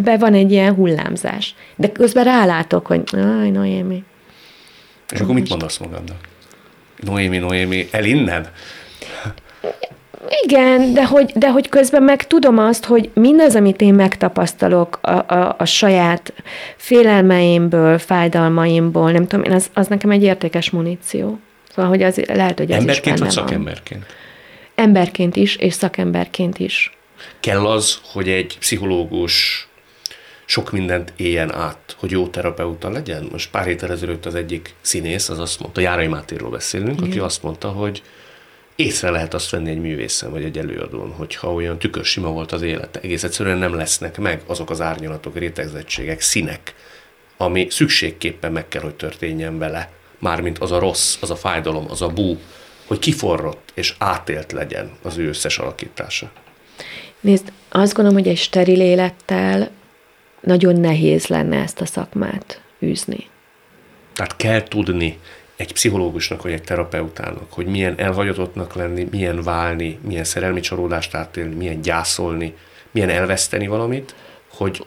be van egy ilyen hullámzás. De közben rálátok, hogy aj, Noémi. És akkor mit mondasz magadnak? Noémi, Noémi, el innen? Igen, de hogy, de hogy közben meg tudom azt, hogy mindaz, amit én megtapasztalok a, a, a saját félelmeimből, fájdalmaimból, nem tudom, én az, az nekem egy értékes muníció. Szóval, hogy az lehet, hogy ez Emberként is vagy van. szakemberként? Emberként is, és szakemberként is. Kell az, hogy egy pszichológus sok mindent éljen át, hogy jó terapeuta legyen? Most pár héttel ezelőtt az egyik színész, az azt mondta, Járai Mátéról beszélünk, aki azt mondta, hogy észre lehet azt venni egy művészen vagy egy előadón, hogyha olyan tükörsima volt az élete. Egész egyszerűen nem lesznek meg azok az árnyalatok, rétegzettségek, színek, ami szükségképpen meg kell, hogy történjen vele. Mármint az a rossz, az a fájdalom, az a bú, hogy kiforrott és átélt legyen az ő összes alakítása. Nézd, azt gondolom, hogy egy steril élettel nagyon nehéz lenne ezt a szakmát űzni. Tehát kell tudni egy pszichológusnak vagy egy terapeutának, hogy milyen elhagyatottnak lenni, milyen válni, milyen szerelmi csalódást átélni, milyen gyászolni, milyen elveszteni valamit, hogy,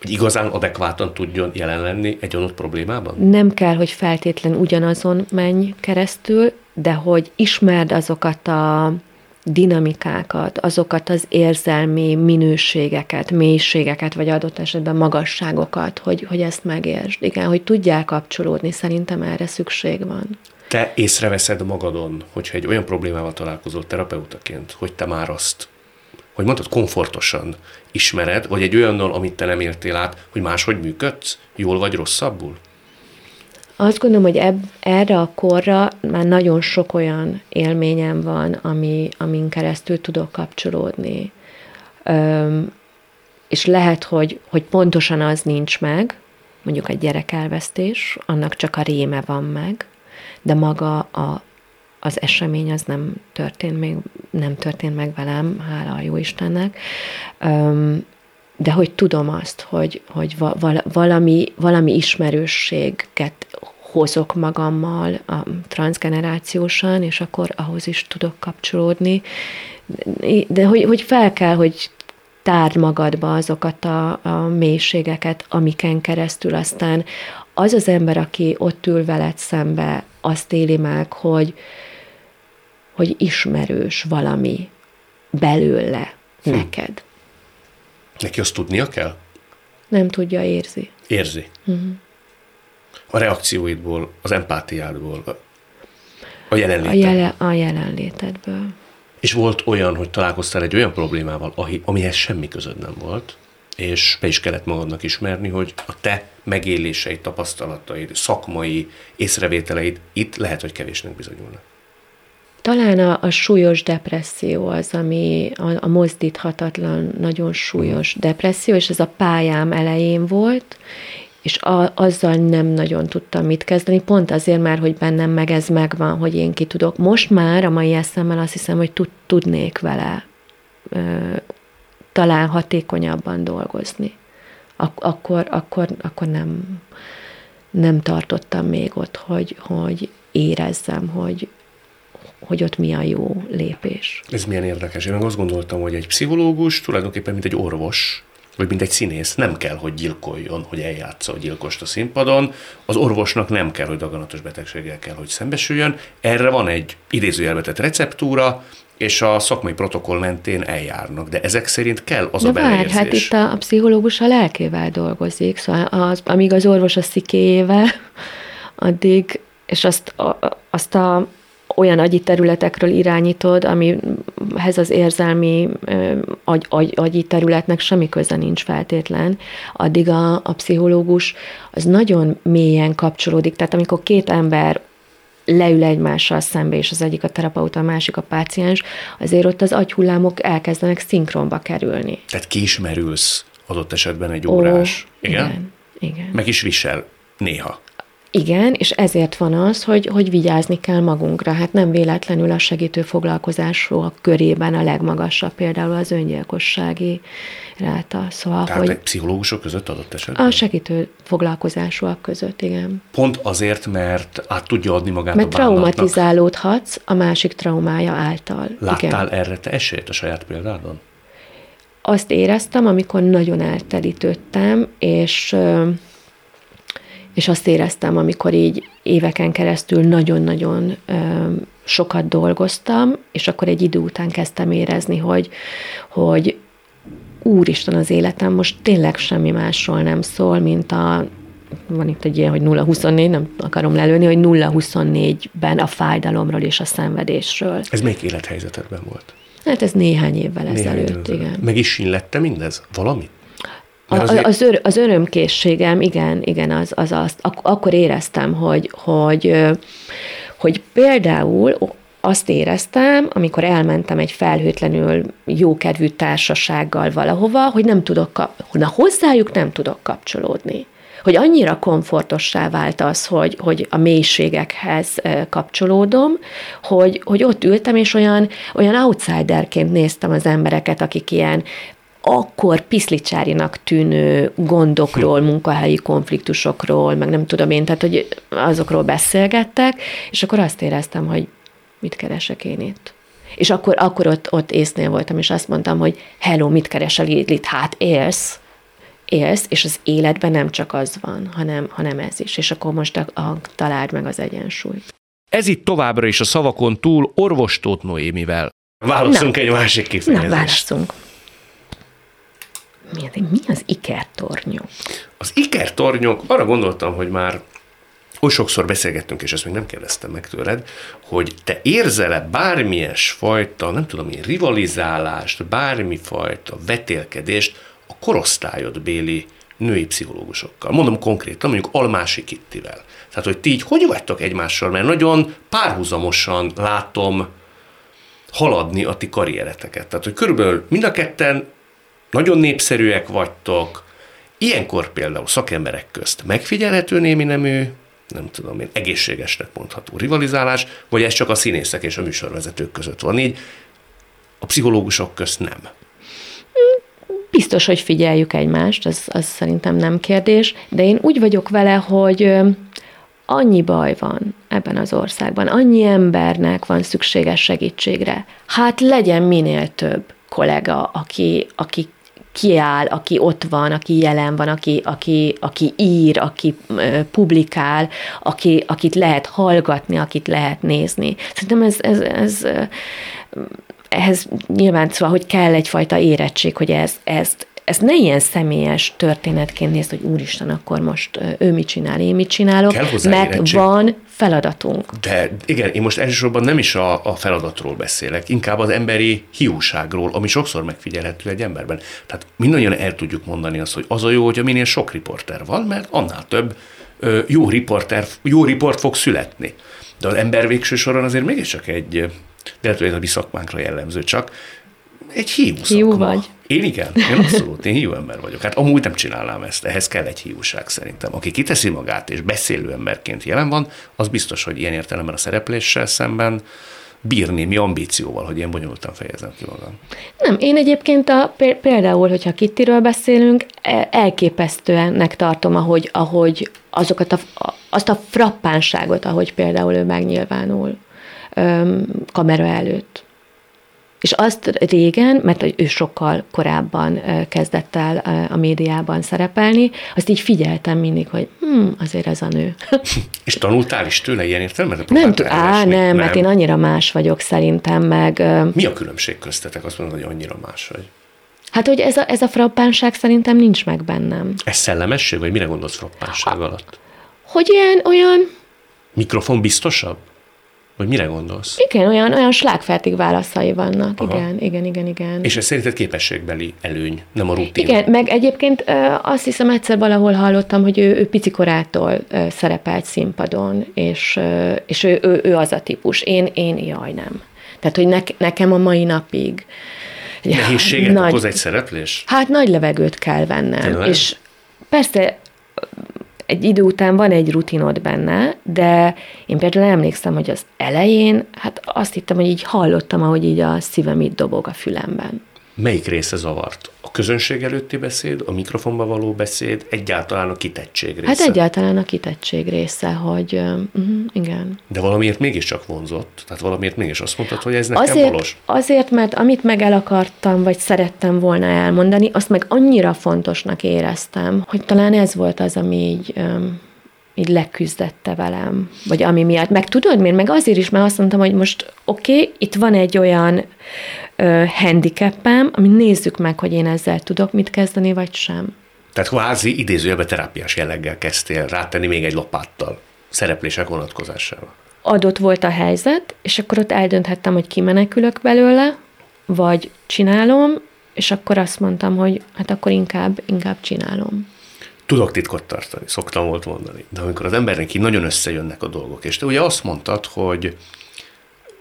hogy igazán adekvátan tudjon jelen lenni egy adott problémában? Nem kell, hogy feltétlen ugyanazon menj keresztül, de hogy ismerd azokat a dinamikákat, azokat az érzelmi minőségeket, mélységeket, vagy adott esetben magasságokat, hogy, hogy ezt megértsd. Igen, hogy tudják kapcsolódni, szerintem erre szükség van. Te észreveszed magadon, hogyha egy olyan problémával találkozol terapeutaként, hogy te már azt, hogy mondtad, komfortosan ismered, vagy egy olyannal, amit te nem értél át, hogy máshogy működsz, jól vagy rosszabbul? Azt gondolom, hogy eb, erre a korra már nagyon sok olyan élményem van, ami, amin keresztül tudok kapcsolódni. Öm, és lehet, hogy, hogy pontosan az nincs meg, mondjuk egy gyerekelvesztés, annak csak a réme van meg, de maga a, az esemény az nem történt még, nem történt meg velem, hála a jó Istennek. Öm, de hogy tudom azt, hogy, hogy valami, valami ismerősséget hozok magammal a transgenerációsan, és akkor ahhoz is tudok kapcsolódni. De hogy, hogy fel kell, hogy tárd magadba azokat a, a mélységeket, amiken keresztül aztán az az ember, aki ott ül veled szembe, azt éli meg, hogy, hogy ismerős valami belőle hm. neked. Neki azt tudnia kell? Nem tudja, érzi. Érzi. Uh-huh. A reakcióidból, az empátiádból, a jelenlétedből. A, jele, a jelenlétedből. És volt olyan, hogy találkoztál egy olyan problémával, amihez semmi közöd nem volt, és be is kellett magadnak ismerni, hogy a te megéléseid, tapasztalataid, szakmai észrevételeid itt lehet, hogy kevésnek bizonyulnak. Talán a, a súlyos depresszió az, ami a, a mozdíthatatlan, nagyon súlyos depresszió, és ez a pályám elején volt, és a, azzal nem nagyon tudtam mit kezdeni, pont azért már, hogy bennem meg ez megvan, hogy én ki tudok. Most már a mai eszemmel azt hiszem, hogy tud, tudnék vele ö, talán hatékonyabban dolgozni. Ak- akkor, akkor, akkor nem, nem tartottam még ott, hogy, hogy érezzem, hogy, hogy ott mi a jó lépés. Ez milyen érdekes. Én meg azt gondoltam, hogy egy pszichológus tulajdonképpen, mint egy orvos, vagy mint egy színész, nem kell, hogy gyilkoljon, hogy eljátsza a gyilkost a színpadon. Az orvosnak nem kell, hogy daganatos betegséggel kell, hogy szembesüljön. Erre van egy idézőjelvetett receptúra, és a szakmai protokoll mentén eljárnak, de ezek szerint kell az de a beleérzés. Vár, hát itt a, a pszichológus a lelkével dolgozik, szóval az, amíg az orvos a szikéjével, addig, és azt a, azt a olyan agyi területekről irányítod, amihez az érzelmi agy, agy, agyi területnek semmi köze nincs feltétlen, addig a, a pszichológus az nagyon mélyen kapcsolódik. Tehát amikor két ember leül egymással szembe, és az egyik a terapeuta, a másik a páciens, azért ott az agyhullámok elkezdenek szinkronba kerülni. Tehát kiismerülsz adott esetben egy órás. Ó, igen? igen? Igen. Meg is visel néha. Igen, és ezért van az, hogy, hogy vigyázni kell magunkra. Hát nem véletlenül a segítő foglalkozású körében a legmagasabb például az öngyilkossági ráta. Szóval, Tehát hogy pszichológusok között adott esetben? a segítő foglalkozásúak között, igen. Pont azért, mert át tudja adni magát Mert a bánatnak. traumatizálódhatsz a másik traumája által. Láttál Igen. erre te esélyt a saját példádon? Azt éreztem, amikor nagyon eltelítődtem, és és azt éreztem, amikor így éveken keresztül nagyon-nagyon sokat dolgoztam, és akkor egy idő után kezdtem érezni, hogy, hogy úristen az életem most tényleg semmi másról nem szól, mint a van itt egy ilyen, hogy 0-24, nem akarom lelőni, hogy 0-24-ben a fájdalomról és a szenvedésről. Ez melyik élethelyzetedben volt? Hát ez néhány évvel Néhány ezelőtt, időn igen. Meg is sinlette mindez? Valamit? Azért- az, ör, az örömkészségem, igen, igen, az, az azt, ak- akkor éreztem, hogy, hogy, hogy például azt éreztem, amikor elmentem egy felhőtlenül jókedvű társasággal valahova, hogy nem tudok, kap- na hozzájuk nem tudok kapcsolódni. Hogy annyira komfortossá vált az, hogy, hogy a mélységekhez kapcsolódom, hogy, hogy ott ültem, és olyan, olyan outsiderként néztem az embereket, akik ilyen akkor piszlicsárinak tűnő gondokról, munkahelyi konfliktusokról, meg nem tudom én, tehát hogy azokról beszélgettek, és akkor azt éreztem, hogy mit keresek én itt. És akkor, akkor ott, ott észnél voltam, és azt mondtam, hogy hello, mit keresel itt? Hát élsz, élsz, és az életben nem csak az van, hanem, hanem ez is. És akkor most a, a, találd meg az egyensúlyt. Ez itt továbbra is a szavakon túl orvostót Noémivel. Válaszunk Na. egy másik Na, kifejezést. válaszunk. Mi, az- mi az ikertornyó? Az ikertornyok, arra gondoltam, hogy már oly sokszor beszélgettünk, és ezt még nem kérdeztem meg tőled, hogy te érzel-e bármilyen fajta, nem tudom én, rivalizálást, bármifajta vetélkedést a korosztályod béli női pszichológusokkal. Mondom konkrétan, mondjuk Almási Kittivel. Tehát, hogy ti így hogy vagytok egymással, mert nagyon párhuzamosan látom haladni a ti karriereteket. Tehát, hogy körülbelül mind a ketten nagyon népszerűek vagytok, ilyenkor például szakemberek közt megfigyelhető némi nemű, nem tudom én, egészségesnek mondható rivalizálás, vagy ez csak a színészek és a műsorvezetők között van így, a pszichológusok közt nem. Biztos, hogy figyeljük egymást, az, az szerintem nem kérdés, de én úgy vagyok vele, hogy annyi baj van ebben az országban, annyi embernek van szükséges segítségre. Hát legyen minél több kollega, aki, aki kiáll, aki ott van, aki jelen van, aki, aki, aki ír, aki publikál, aki, akit lehet hallgatni, akit lehet nézni. Szerintem ez, ez, ez ehhez nyilván szóval, hogy kell egyfajta érettség, hogy ez, ezt, ezt ne ilyen személyes történetként nézd, hogy úristen, akkor most ő mit csinál, én mit csinálok, mert érettség. van feladatunk. De igen, én most elsősorban nem is a, a feladatról beszélek, inkább az emberi hiúságról, ami sokszor megfigyelhető egy emberben. Tehát mindannyian el tudjuk mondani azt, hogy az a jó, hogy minél sok riporter van, mert annál több ö, jó, riporter, jó riport fog születni. De az ember végső soron azért mégiscsak egy, de lehet, hogy ez a mi szakmánkra jellemző csak, egy hiú Hiú szakma. vagy. Én igen, én abszolút, én hiú ember vagyok. Hát amúgy nem csinálnám ezt, ehhez kell egy hiúság szerintem. Aki kiteszi magát és beszélő emberként jelen van, az biztos, hogy ilyen értelemben a szerepléssel szemben bír némi ambícióval, hogy ilyen bonyolultan fejezem ki magam. Nem, én egyébként a, pé- például, hogyha Kittiről beszélünk, e- elképesztőennek tartom, ahogy, ahogy azokat a, a- azt a frappánságot, ahogy például ő megnyilvánul öm, kamera előtt. És azt régen, mert ő sokkal korábban kezdett el a médiában szerepelni, azt így figyeltem mindig, hogy hm, azért ez a nő. És tanultál is tőle ilyen értelemben? nem tud, á, nem, mert én annyira más vagyok szerintem, meg Mi a különbség köztetek? Azt mondod, hogy annyira más vagy. hát, hogy ez a, ez a frappánság szerintem nincs meg bennem. Ez szellemesség, vagy mire gondolsz frappánság alatt? Hogy ilyen, olyan, Mikrofon biztosabb? Vagy mire gondolsz? igen, olyan, olyan slágfertig válaszai vannak. Aha. Igen, igen, igen, igen. És ez szerinted képességbeli előny, nem a rutin? Igen, meg egyébként azt hiszem egyszer valahol hallottam, hogy ő, ő picikorától szerepelt színpadon, és, és ő, ő, ő az a típus. Én, én jaj, nem. Tehát, hogy ne, nekem a mai napig Nehézséget nagy- okoz egy szereplés? Hát nagy levegőt kell vennem. Tényleg? És persze egy idő után van egy rutinod benne, de én például emlékszem, hogy az elején, hát azt hittem, hogy így hallottam, ahogy így a szívem itt dobog a fülemben. Melyik része zavart? A közönség előtti beszéd, a mikrofonba való beszéd, egyáltalán a kitettség része? Hát egyáltalán a kitettség része, hogy uh, igen. De valamiért mégiscsak vonzott? Tehát valamiért mégis azt mondtad, hogy ez nekem azért, valós? Azért, mert amit meg el akartam, vagy szerettem volna elmondani, azt meg annyira fontosnak éreztem, hogy talán ez volt az, ami így um, így leküzdette velem, vagy ami miatt. Meg tudod miért? Meg azért is, mert azt mondtam, hogy most oké, okay, itt van egy olyan ö, handicapem, ami nézzük meg, hogy én ezzel tudok mit kezdeni, vagy sem. Tehát kvázi idézőjelben terápiás jelleggel kezdtél rátenni még egy lapáttal, szereplések vonatkozásával. Adott volt a helyzet, és akkor ott eldönthettem, hogy kimenekülök belőle, vagy csinálom, és akkor azt mondtam, hogy hát akkor inkább, inkább csinálom tudok titkot tartani, szoktam volt mondani. De amikor az embernek így nagyon összejönnek a dolgok, és te ugye azt mondtad, hogy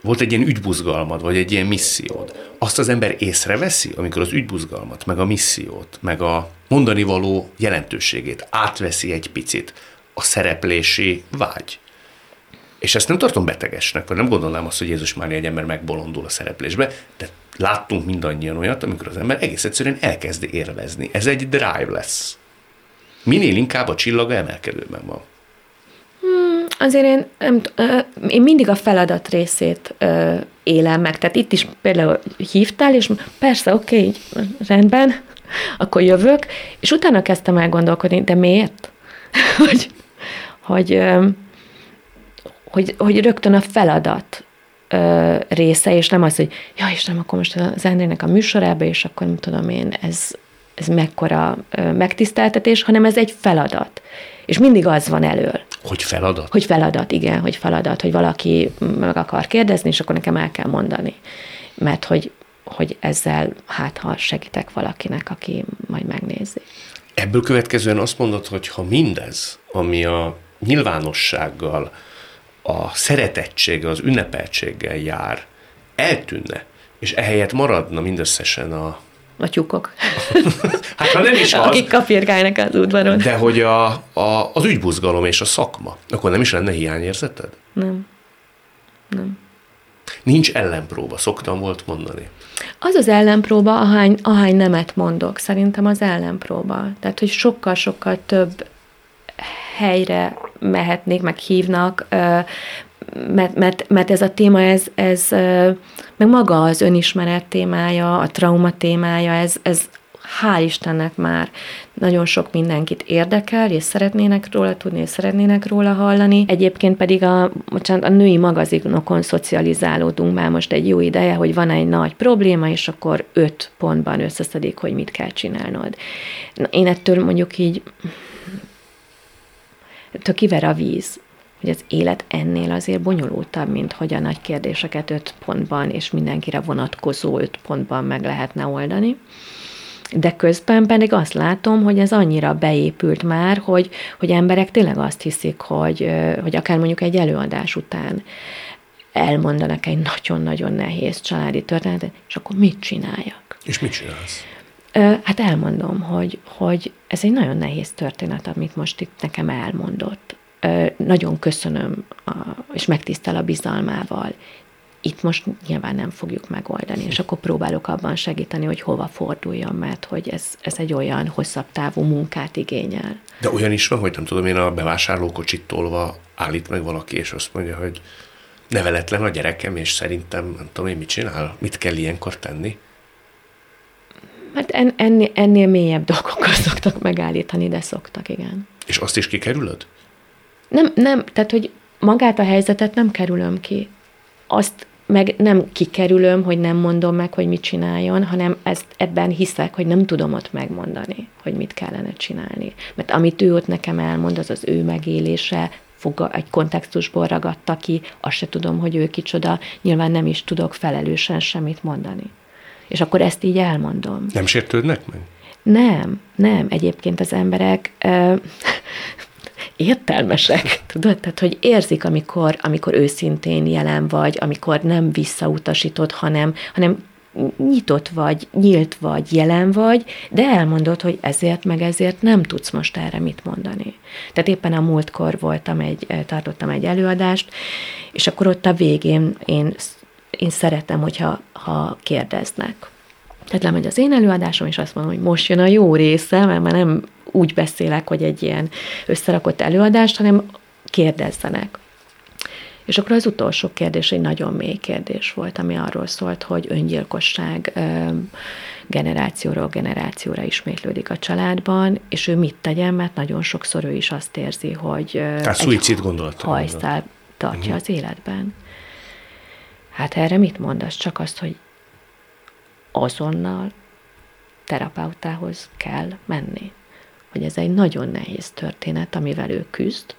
volt egy ilyen ügybuzgalmad, vagy egy ilyen missziód. Azt az ember észreveszi, amikor az ügybuzgalmat, meg a missziót, meg a mondani való jelentőségét átveszi egy picit a szereplési vágy. És ezt nem tartom betegesnek, vagy nem gondolnám azt, hogy Jézus már egy ember megbolondul a szereplésbe, de láttunk mindannyian olyat, amikor az ember egész egyszerűen elkezdi érvezni. Ez egy drive lesz minél inkább a csillaga emelkedőben van. Azért én, nem, én mindig a feladat részét élem meg. Tehát itt is például hívtál, és persze, oké, okay, rendben, akkor jövök, és utána kezdtem el gondolkodni, de miért? hogy, hogy, hogy, hogy rögtön a feladat része, és nem az, hogy ja, Istenem, akkor most az Endrének a műsorába, és akkor nem tudom én, ez, ez mekkora megtiszteltetés, hanem ez egy feladat. És mindig az van elől. Hogy feladat? Hogy feladat, igen, hogy feladat, hogy valaki meg akar kérdezni, és akkor nekem el kell mondani. Mert hogy, hogy ezzel hát ha segítek valakinek, aki majd megnézi. Ebből következően azt mondod, hogy ha mindez, ami a nyilvánossággal, a szeretettséggel, az ünnepeltséggel jár, eltűnne, és ehelyett maradna mindösszesen a a tyúkok. hát ha nem is az. Akik kapirgálnak az udvaron. De hogy a, a, az ügybuzgalom és a szakma, akkor nem is lenne hiányérzeted? Nem. Nem. Nincs ellenpróba, szoktam volt mondani. Az az ellenpróba, ahány, ahány nemet mondok, szerintem az ellenpróba. Tehát, hogy sokkal-sokkal több helyre mehetnék, meg hívnak, mert, mert, mert ez a téma, ez, ez meg maga az önismeret témája, a trauma témája, ez, ez hál' Istennek már nagyon sok mindenkit érdekel, és szeretnének róla tudni, és szeretnének róla hallani. Egyébként pedig a, bocsánat, a női magazinokon szocializálódunk már most egy jó ideje, hogy van egy nagy probléma, és akkor öt pontban összeszedik, hogy mit kell csinálnod. Na, én ettől mondjuk így ettől kiver a víz hogy az élet ennél azért bonyolultabb, mint hogy a nagy kérdéseket öt pontban és mindenkire vonatkozó öt pontban meg lehetne oldani. De közben pedig azt látom, hogy ez annyira beépült már, hogy, hogy emberek tényleg azt hiszik, hogy, hogy akár mondjuk egy előadás után elmondanak egy nagyon-nagyon nehéz családi történetet, és akkor mit csináljak? És mit csinálsz? Hát elmondom, hogy, hogy ez egy nagyon nehéz történet, amit most itt nekem elmondott nagyon köszönöm, és megtisztel a bizalmával. Itt most nyilván nem fogjuk megoldani, és akkor próbálok abban segíteni, hogy hova forduljon, mert hogy ez, ez egy olyan hosszabb távú munkát igényel. De olyan is van, hogy nem tudom én a bevásárlókocsit tolva állít meg valaki, és azt mondja, hogy neveletlen a gyerekem, és szerintem nem tudom én mit csinál, mit kell ilyenkor tenni? Hát en, ennél, ennél mélyebb dolgokkal szoktak megállítani, de szoktak, igen. És azt is kikerülöd? Nem, nem, tehát, hogy magát a helyzetet nem kerülöm ki. Azt meg nem kikerülöm, hogy nem mondom meg, hogy mit csináljon, hanem ezt ebben hiszek, hogy nem tudom ott megmondani, hogy mit kellene csinálni. Mert amit ő ott nekem elmond, az az ő megélése, fog egy kontextusból ragadta ki, azt se tudom, hogy ő kicsoda, nyilván nem is tudok felelősen semmit mondani. És akkor ezt így elmondom. Nem sértődnek meg? Nem, nem. Egyébként az emberek értelmesek, tudod? Tehát, hogy érzik, amikor, amikor őszintén jelen vagy, amikor nem visszautasítod, hanem, hanem nyitott vagy, nyílt vagy, jelen vagy, de elmondod, hogy ezért meg ezért nem tudsz most erre mit mondani. Tehát éppen a múltkor voltam egy, tartottam egy előadást, és akkor ott a végén én, én szeretem, hogyha ha kérdeznek. Tehát lemegy az én előadásom, és azt mondom, hogy most jön a jó része, mert már nem úgy beszélek, hogy egy ilyen összerakott előadást, hanem kérdezzenek. És akkor az utolsó kérdés egy nagyon mély kérdés volt, ami arról szólt, hogy öngyilkosság generációról generációra ismétlődik a családban, és ő mit tegyen, mert nagyon sokszor ő is azt érzi, hogy Tehát szuicid gondolat. hajszál tartja uh-huh. az életben. Hát erre mit mondasz? Csak azt, hogy azonnal terapeutához kell menni. Hogy ez egy nagyon nehéz történet, amivel ő küzd,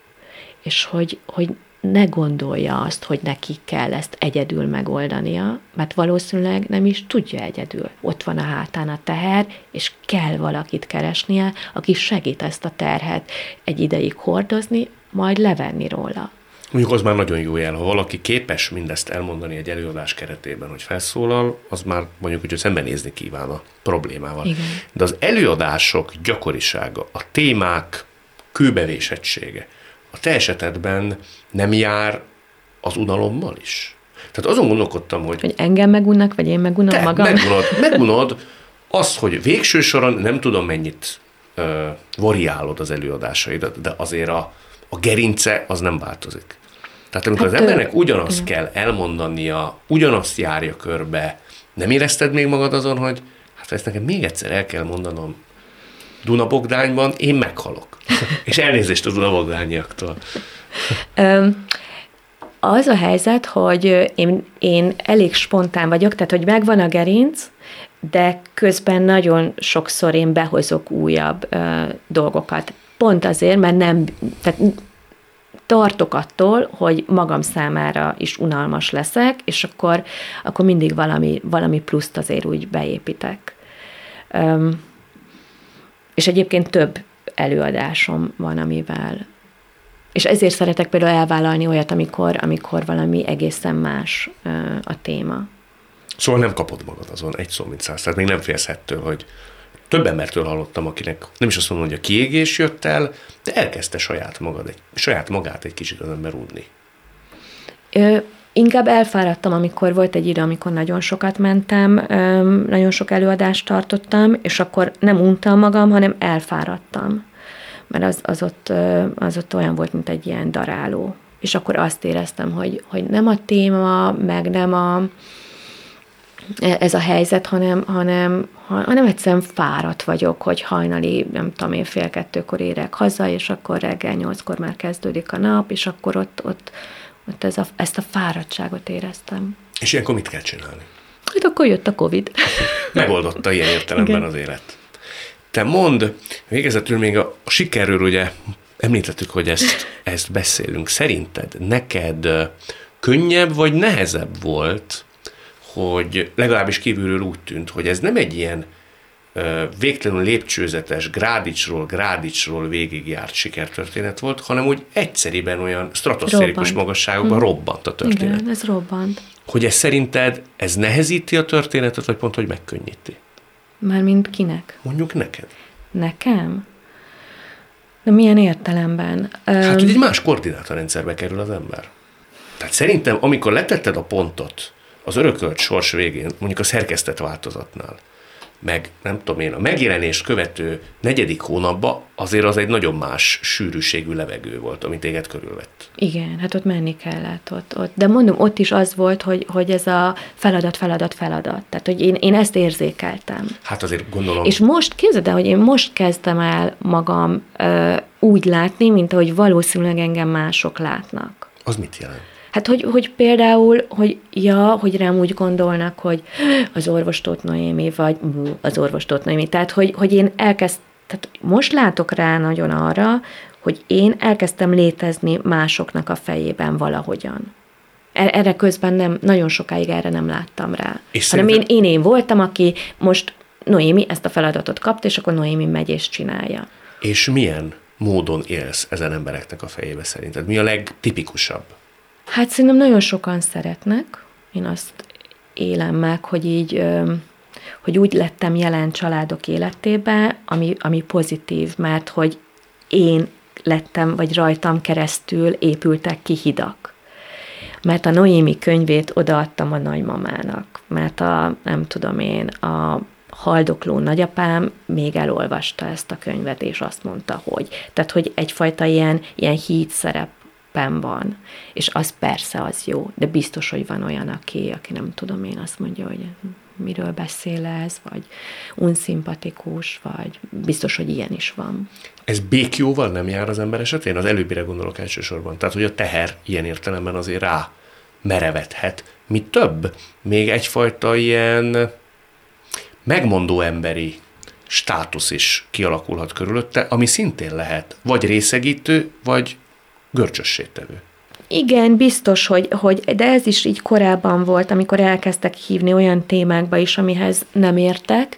és hogy, hogy ne gondolja azt, hogy neki kell ezt egyedül megoldania, mert valószínűleg nem is tudja egyedül. Ott van a hátán a teher, és kell valakit keresnie, aki segít ezt a terhet egy ideig hordozni, majd levenni róla. Mondjuk az már nagyon jó jel, ha valaki képes mindezt elmondani egy előadás keretében, hogy felszólal, az már mondjuk, hogy szembenézni kíván a problémával. Igen. De az előadások gyakorisága, a témák kőbevésettsége, a te esetedben nem jár az unalommal is? Tehát azon gondolkodtam, hogy... Hogy engem megunnak, vagy én megunom te magam? Megunod, megunod azt, hogy végső soron nem tudom mennyit uh, variálod az előadásaidat, de azért a, a gerince az nem változik. Tehát amikor hát az embernek ugyanazt igen. kell elmondania, ugyanazt járja körbe, nem érezted még magad azon, hogy hát ezt nekem még egyszer el kell mondanom Dunabogdányban, én meghalok. És elnézést a Dunabogdányiaktól. az a helyzet, hogy én, én elég spontán vagyok, tehát hogy megvan a gerinc, de közben nagyon sokszor én behozok újabb ö, dolgokat. Pont azért, mert nem, tehát tartok attól, hogy magam számára is unalmas leszek, és akkor, akkor mindig valami, valami pluszt azért úgy beépítek. Um, és egyébként több előadásom van, amivel és ezért szeretek például elvállalni olyat, amikor, amikor valami egészen más a téma. Szóval nem kapod magad azon egy szó, mint száz. Tehát még nem félsz ettől, hogy több embertől hallottam, akinek nem is azt mondom, hogy a kiégés jött el, de elkezdte saját, magad, egy, saját magát egy kicsit az ember. Ö, inkább elfáradtam, amikor volt egy idő, amikor nagyon sokat mentem, ö, nagyon sok előadást tartottam, és akkor nem untam magam, hanem elfáradtam. Mert az, az, ott, az ott olyan volt, mint egy ilyen daráló. És akkor azt éreztem, hogy, hogy nem a téma, meg nem a, ez a helyzet, hanem, hanem, hanem egyszerűen fáradt vagyok, hogy hajnali, nem tudom én, fél kettőkor érek haza, és akkor reggel nyolckor már kezdődik a nap, és akkor ott, ott, ott ez a, ezt a fáradtságot éreztem. És ilyenkor mit kell csinálni? Hát akkor jött a Covid. Megoldotta ilyen értelemben Igen. az élet. Te mond, végezetül még a, a sikerről ugye említettük, hogy ezt, ezt beszélünk. Szerinted neked könnyebb vagy nehezebb volt hogy legalábbis kívülről úgy tűnt, hogy ez nem egy ilyen végtelenül lépcsőzetes, grádicsról, grádicsról végigjárt sikertörténet volt, hanem úgy egyszeriben olyan stratoszférikus magasságokban hm. robbant a történet. Igen, ez robbant. Hogy ez szerinted, ez nehezíti a történetet, vagy pont, hogy megkönnyíti? Mármint kinek? Mondjuk neked. Nekem? De milyen értelemben? Hát, hogy egy más koordinátorrendszerbe kerül az ember. Tehát szerintem, amikor letetted a pontot, az örökölt sors végén, mondjuk a szerkesztett változatnál, meg nem tudom én, a megjelenést követő negyedik hónapban azért az egy nagyon más sűrűségű levegő volt, amit téged körülvett. Igen, hát ott menni kellett. Ott, ott. De mondom, ott is az volt, hogy, hogy ez a feladat, feladat, feladat. Tehát, hogy én, én ezt érzékeltem. Hát azért gondolom. És most képzeld el, hogy én most kezdtem el magam ö, úgy látni, mint ahogy valószínűleg engem mások látnak. Az mit jelent? Hát, hogy, hogy például, hogy ja, hogy rám úgy gondolnak, hogy az orvostót Noémi, vagy az orvostót Noémi. Tehát, hogy, hogy én elkezd, tehát most látok rá nagyon arra, hogy én elkezdtem létezni másoknak a fejében valahogyan. E, erre közben nem, nagyon sokáig erre nem láttam rá. És hanem szerintem... én, én, én voltam, aki most Noémi ezt a feladatot kapta, és akkor Noémi megy és csinálja. És milyen módon élsz ezen embereknek a fejébe szerinted? Mi a legtipikusabb? Hát szerintem nagyon sokan szeretnek. Én azt élem meg, hogy így hogy úgy lettem jelen családok életébe, ami, ami pozitív, mert hogy én lettem, vagy rajtam keresztül épültek ki hidak. Mert a Noémi könyvét odaadtam a nagymamának, mert a, nem tudom én, a haldokló nagyapám még elolvasta ezt a könyvet, és azt mondta, hogy. Tehát, hogy egyfajta ilyen, ilyen híd szerepem van, és az persze az jó, de biztos, hogy van olyan, aki, aki nem tudom én, azt mondja, hogy miről beszél ez, vagy unszimpatikus, vagy biztos, hogy ilyen is van. Ez békjóval nem jár az ember esetén? Az előbbire gondolok elsősorban. Tehát, hogy a teher ilyen értelemben azért rá merevethet. Mi több, még egyfajta ilyen megmondó emberi státusz is kialakulhat körülötte, ami szintén lehet vagy részegítő, vagy görcsössétevő. Igen, biztos, hogy, hogy, de ez is így korábban volt, amikor elkezdtek hívni olyan témákba is, amihez nem értek,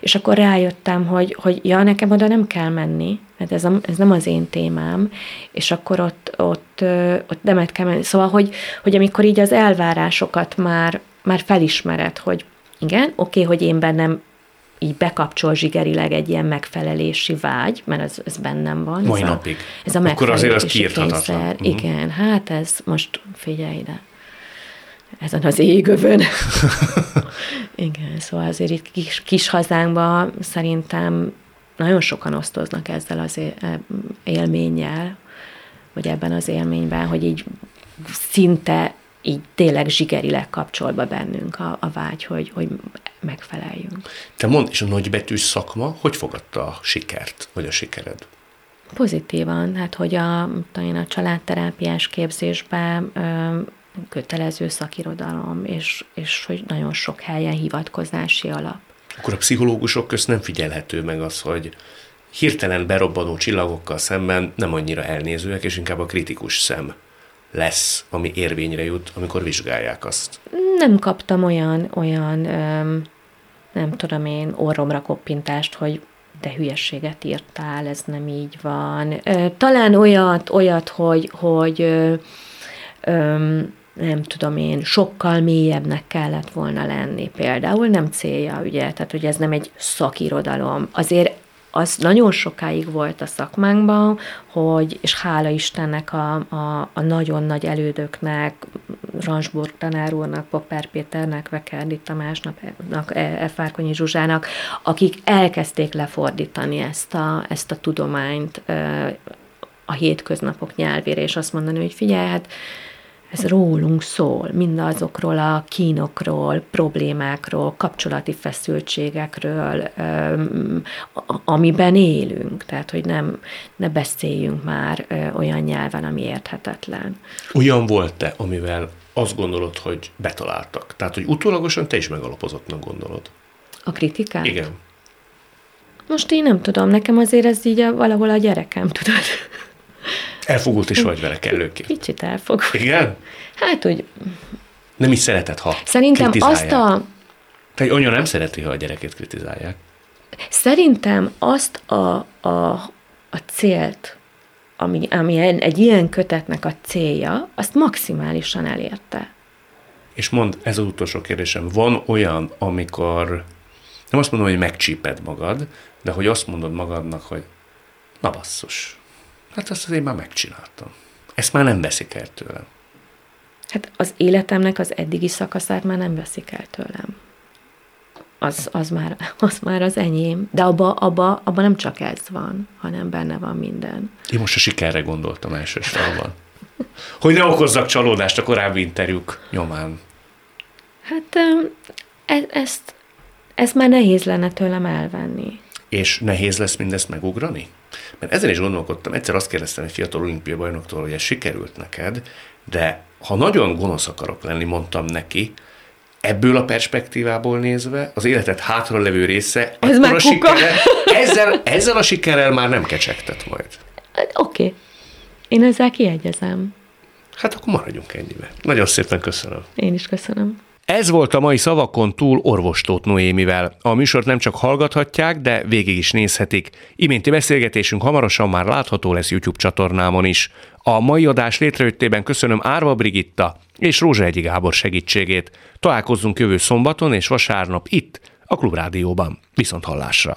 és akkor rájöttem, hogy, hogy ja, nekem oda nem kell menni, mert ez, a, ez nem az én témám, és akkor ott, ott, ott nemet kell menni. Szóval, hogy, hogy amikor így az elvárásokat már, már felismered, hogy igen, oké, okay, hogy én bennem így bekapcsol zsigerileg egy ilyen megfelelési vágy, mert ez, ez bennem van. Mai ez napig. A, ez a Akkor azért az kiírthatatlan. Uh-huh. Igen, hát ez most figyelj ide. Ezen az égövön. Igen, szóval azért itt kis, kis hazánkban szerintem nagyon sokan osztoznak ezzel az e, élménnyel, vagy ebben az élményben, hogy így szinte így tényleg zsigerileg kapcsolva bennünk a, a vágy, hogy, hogy megfeleljünk. Te mondd, és a nagybetűs szakma hogy fogadta a sikert, vagy a sikered? Pozitívan, hát hogy a, talán a családterápiás képzésben ö, kötelező szakirodalom, és, és hogy nagyon sok helyen hivatkozási alap. Akkor a pszichológusok közt nem figyelhető meg az, hogy hirtelen berobbanó csillagokkal szemben nem annyira elnézőek, és inkább a kritikus szem lesz, ami érvényre jut, amikor vizsgálják azt? Nem kaptam olyan, olyan nem tudom én, orromra koppintást, hogy de hülyességet írtál, ez nem így van. Talán olyat, olyat hogy, hogy nem tudom én, sokkal mélyebbnek kellett volna lenni például, nem célja, ugye, tehát hogy ez nem egy szakirodalom. Azért az nagyon sokáig volt a szakmánkban, hogy, és hála Istennek a, a, a nagyon nagy elődöknek, Ransburg tanár úrnak, Popper Péternek, Vekerdi Tamásnak, e, Fárkonyi Zsuzsának, akik elkezdték lefordítani ezt a, ezt a tudományt a hétköznapok nyelvére, és azt mondani, hogy figyelj, hát ez rólunk szól, mindazokról a kínokról, problémákról, kapcsolati feszültségekről, amiben élünk. Tehát, hogy nem, ne beszéljünk már olyan nyelven, ami érthetetlen. Olyan volt-e, amivel azt gondolod, hogy betaláltak? Tehát, hogy utólagosan te is megalapozottnak gondolod? A kritikát? Igen. Most én nem tudom, nekem azért ez így a, valahol a gyerekem, tudod. Elfogult is vagy vele kellőképp. Kicsit elfogult. Igen? Hát, hogy... Nem is szereted, ha Szerintem azt a... Tehát anya nem szereti, ha a gyerekét kritizálják. Szerintem azt a, a, a célt, ami, ami egy ilyen kötetnek a célja, azt maximálisan elérte. És mond, ez az utolsó kérdésem, van olyan, amikor nem azt mondom, hogy megcsíped magad, de hogy azt mondod magadnak, hogy na basszus, Hát azt azért már megcsináltam. Ezt már nem veszik el tőlem. Hát az életemnek az eddigi szakaszát már nem veszik el tőlem. Az, az, már, az már az enyém. De abba, abba, abba nem csak ez van, hanem benne van minden. Én most a sikerre gondoltam elsősorban. Hogy ne okozzak csalódást a korábbi interjúk nyomán. Hát e, ezt, ezt már nehéz lenne tőlem elvenni. És nehéz lesz mindezt megugrani? Mert ezen is gondolkodtam, egyszer azt kérdeztem egy fiatal olimpiai bajnoktól, hogy ez sikerült neked, de ha nagyon gonosz akarok lenni, mondtam neki, ebből a perspektívából nézve az életed hátralevő része, ez már a sikerrel, ezzel, ezzel a sikerrel már nem kecsegtet majd. Oké. Okay. Én ezzel kiegyezem. Hát akkor maradjunk ennyibe. Nagyon szépen köszönöm. Én is köszönöm. Ez volt a mai szavakon túl orvostót Noémivel. A műsort nem csak hallgathatják, de végig is nézhetik. Iménti beszélgetésünk hamarosan már látható lesz YouTube csatornámon is. A mai adás létrejöttében köszönöm Árva Brigitta és Rózsa Egyi Gábor segítségét. Találkozzunk jövő szombaton és vasárnap itt, a Klubrádióban. Viszont hallásra!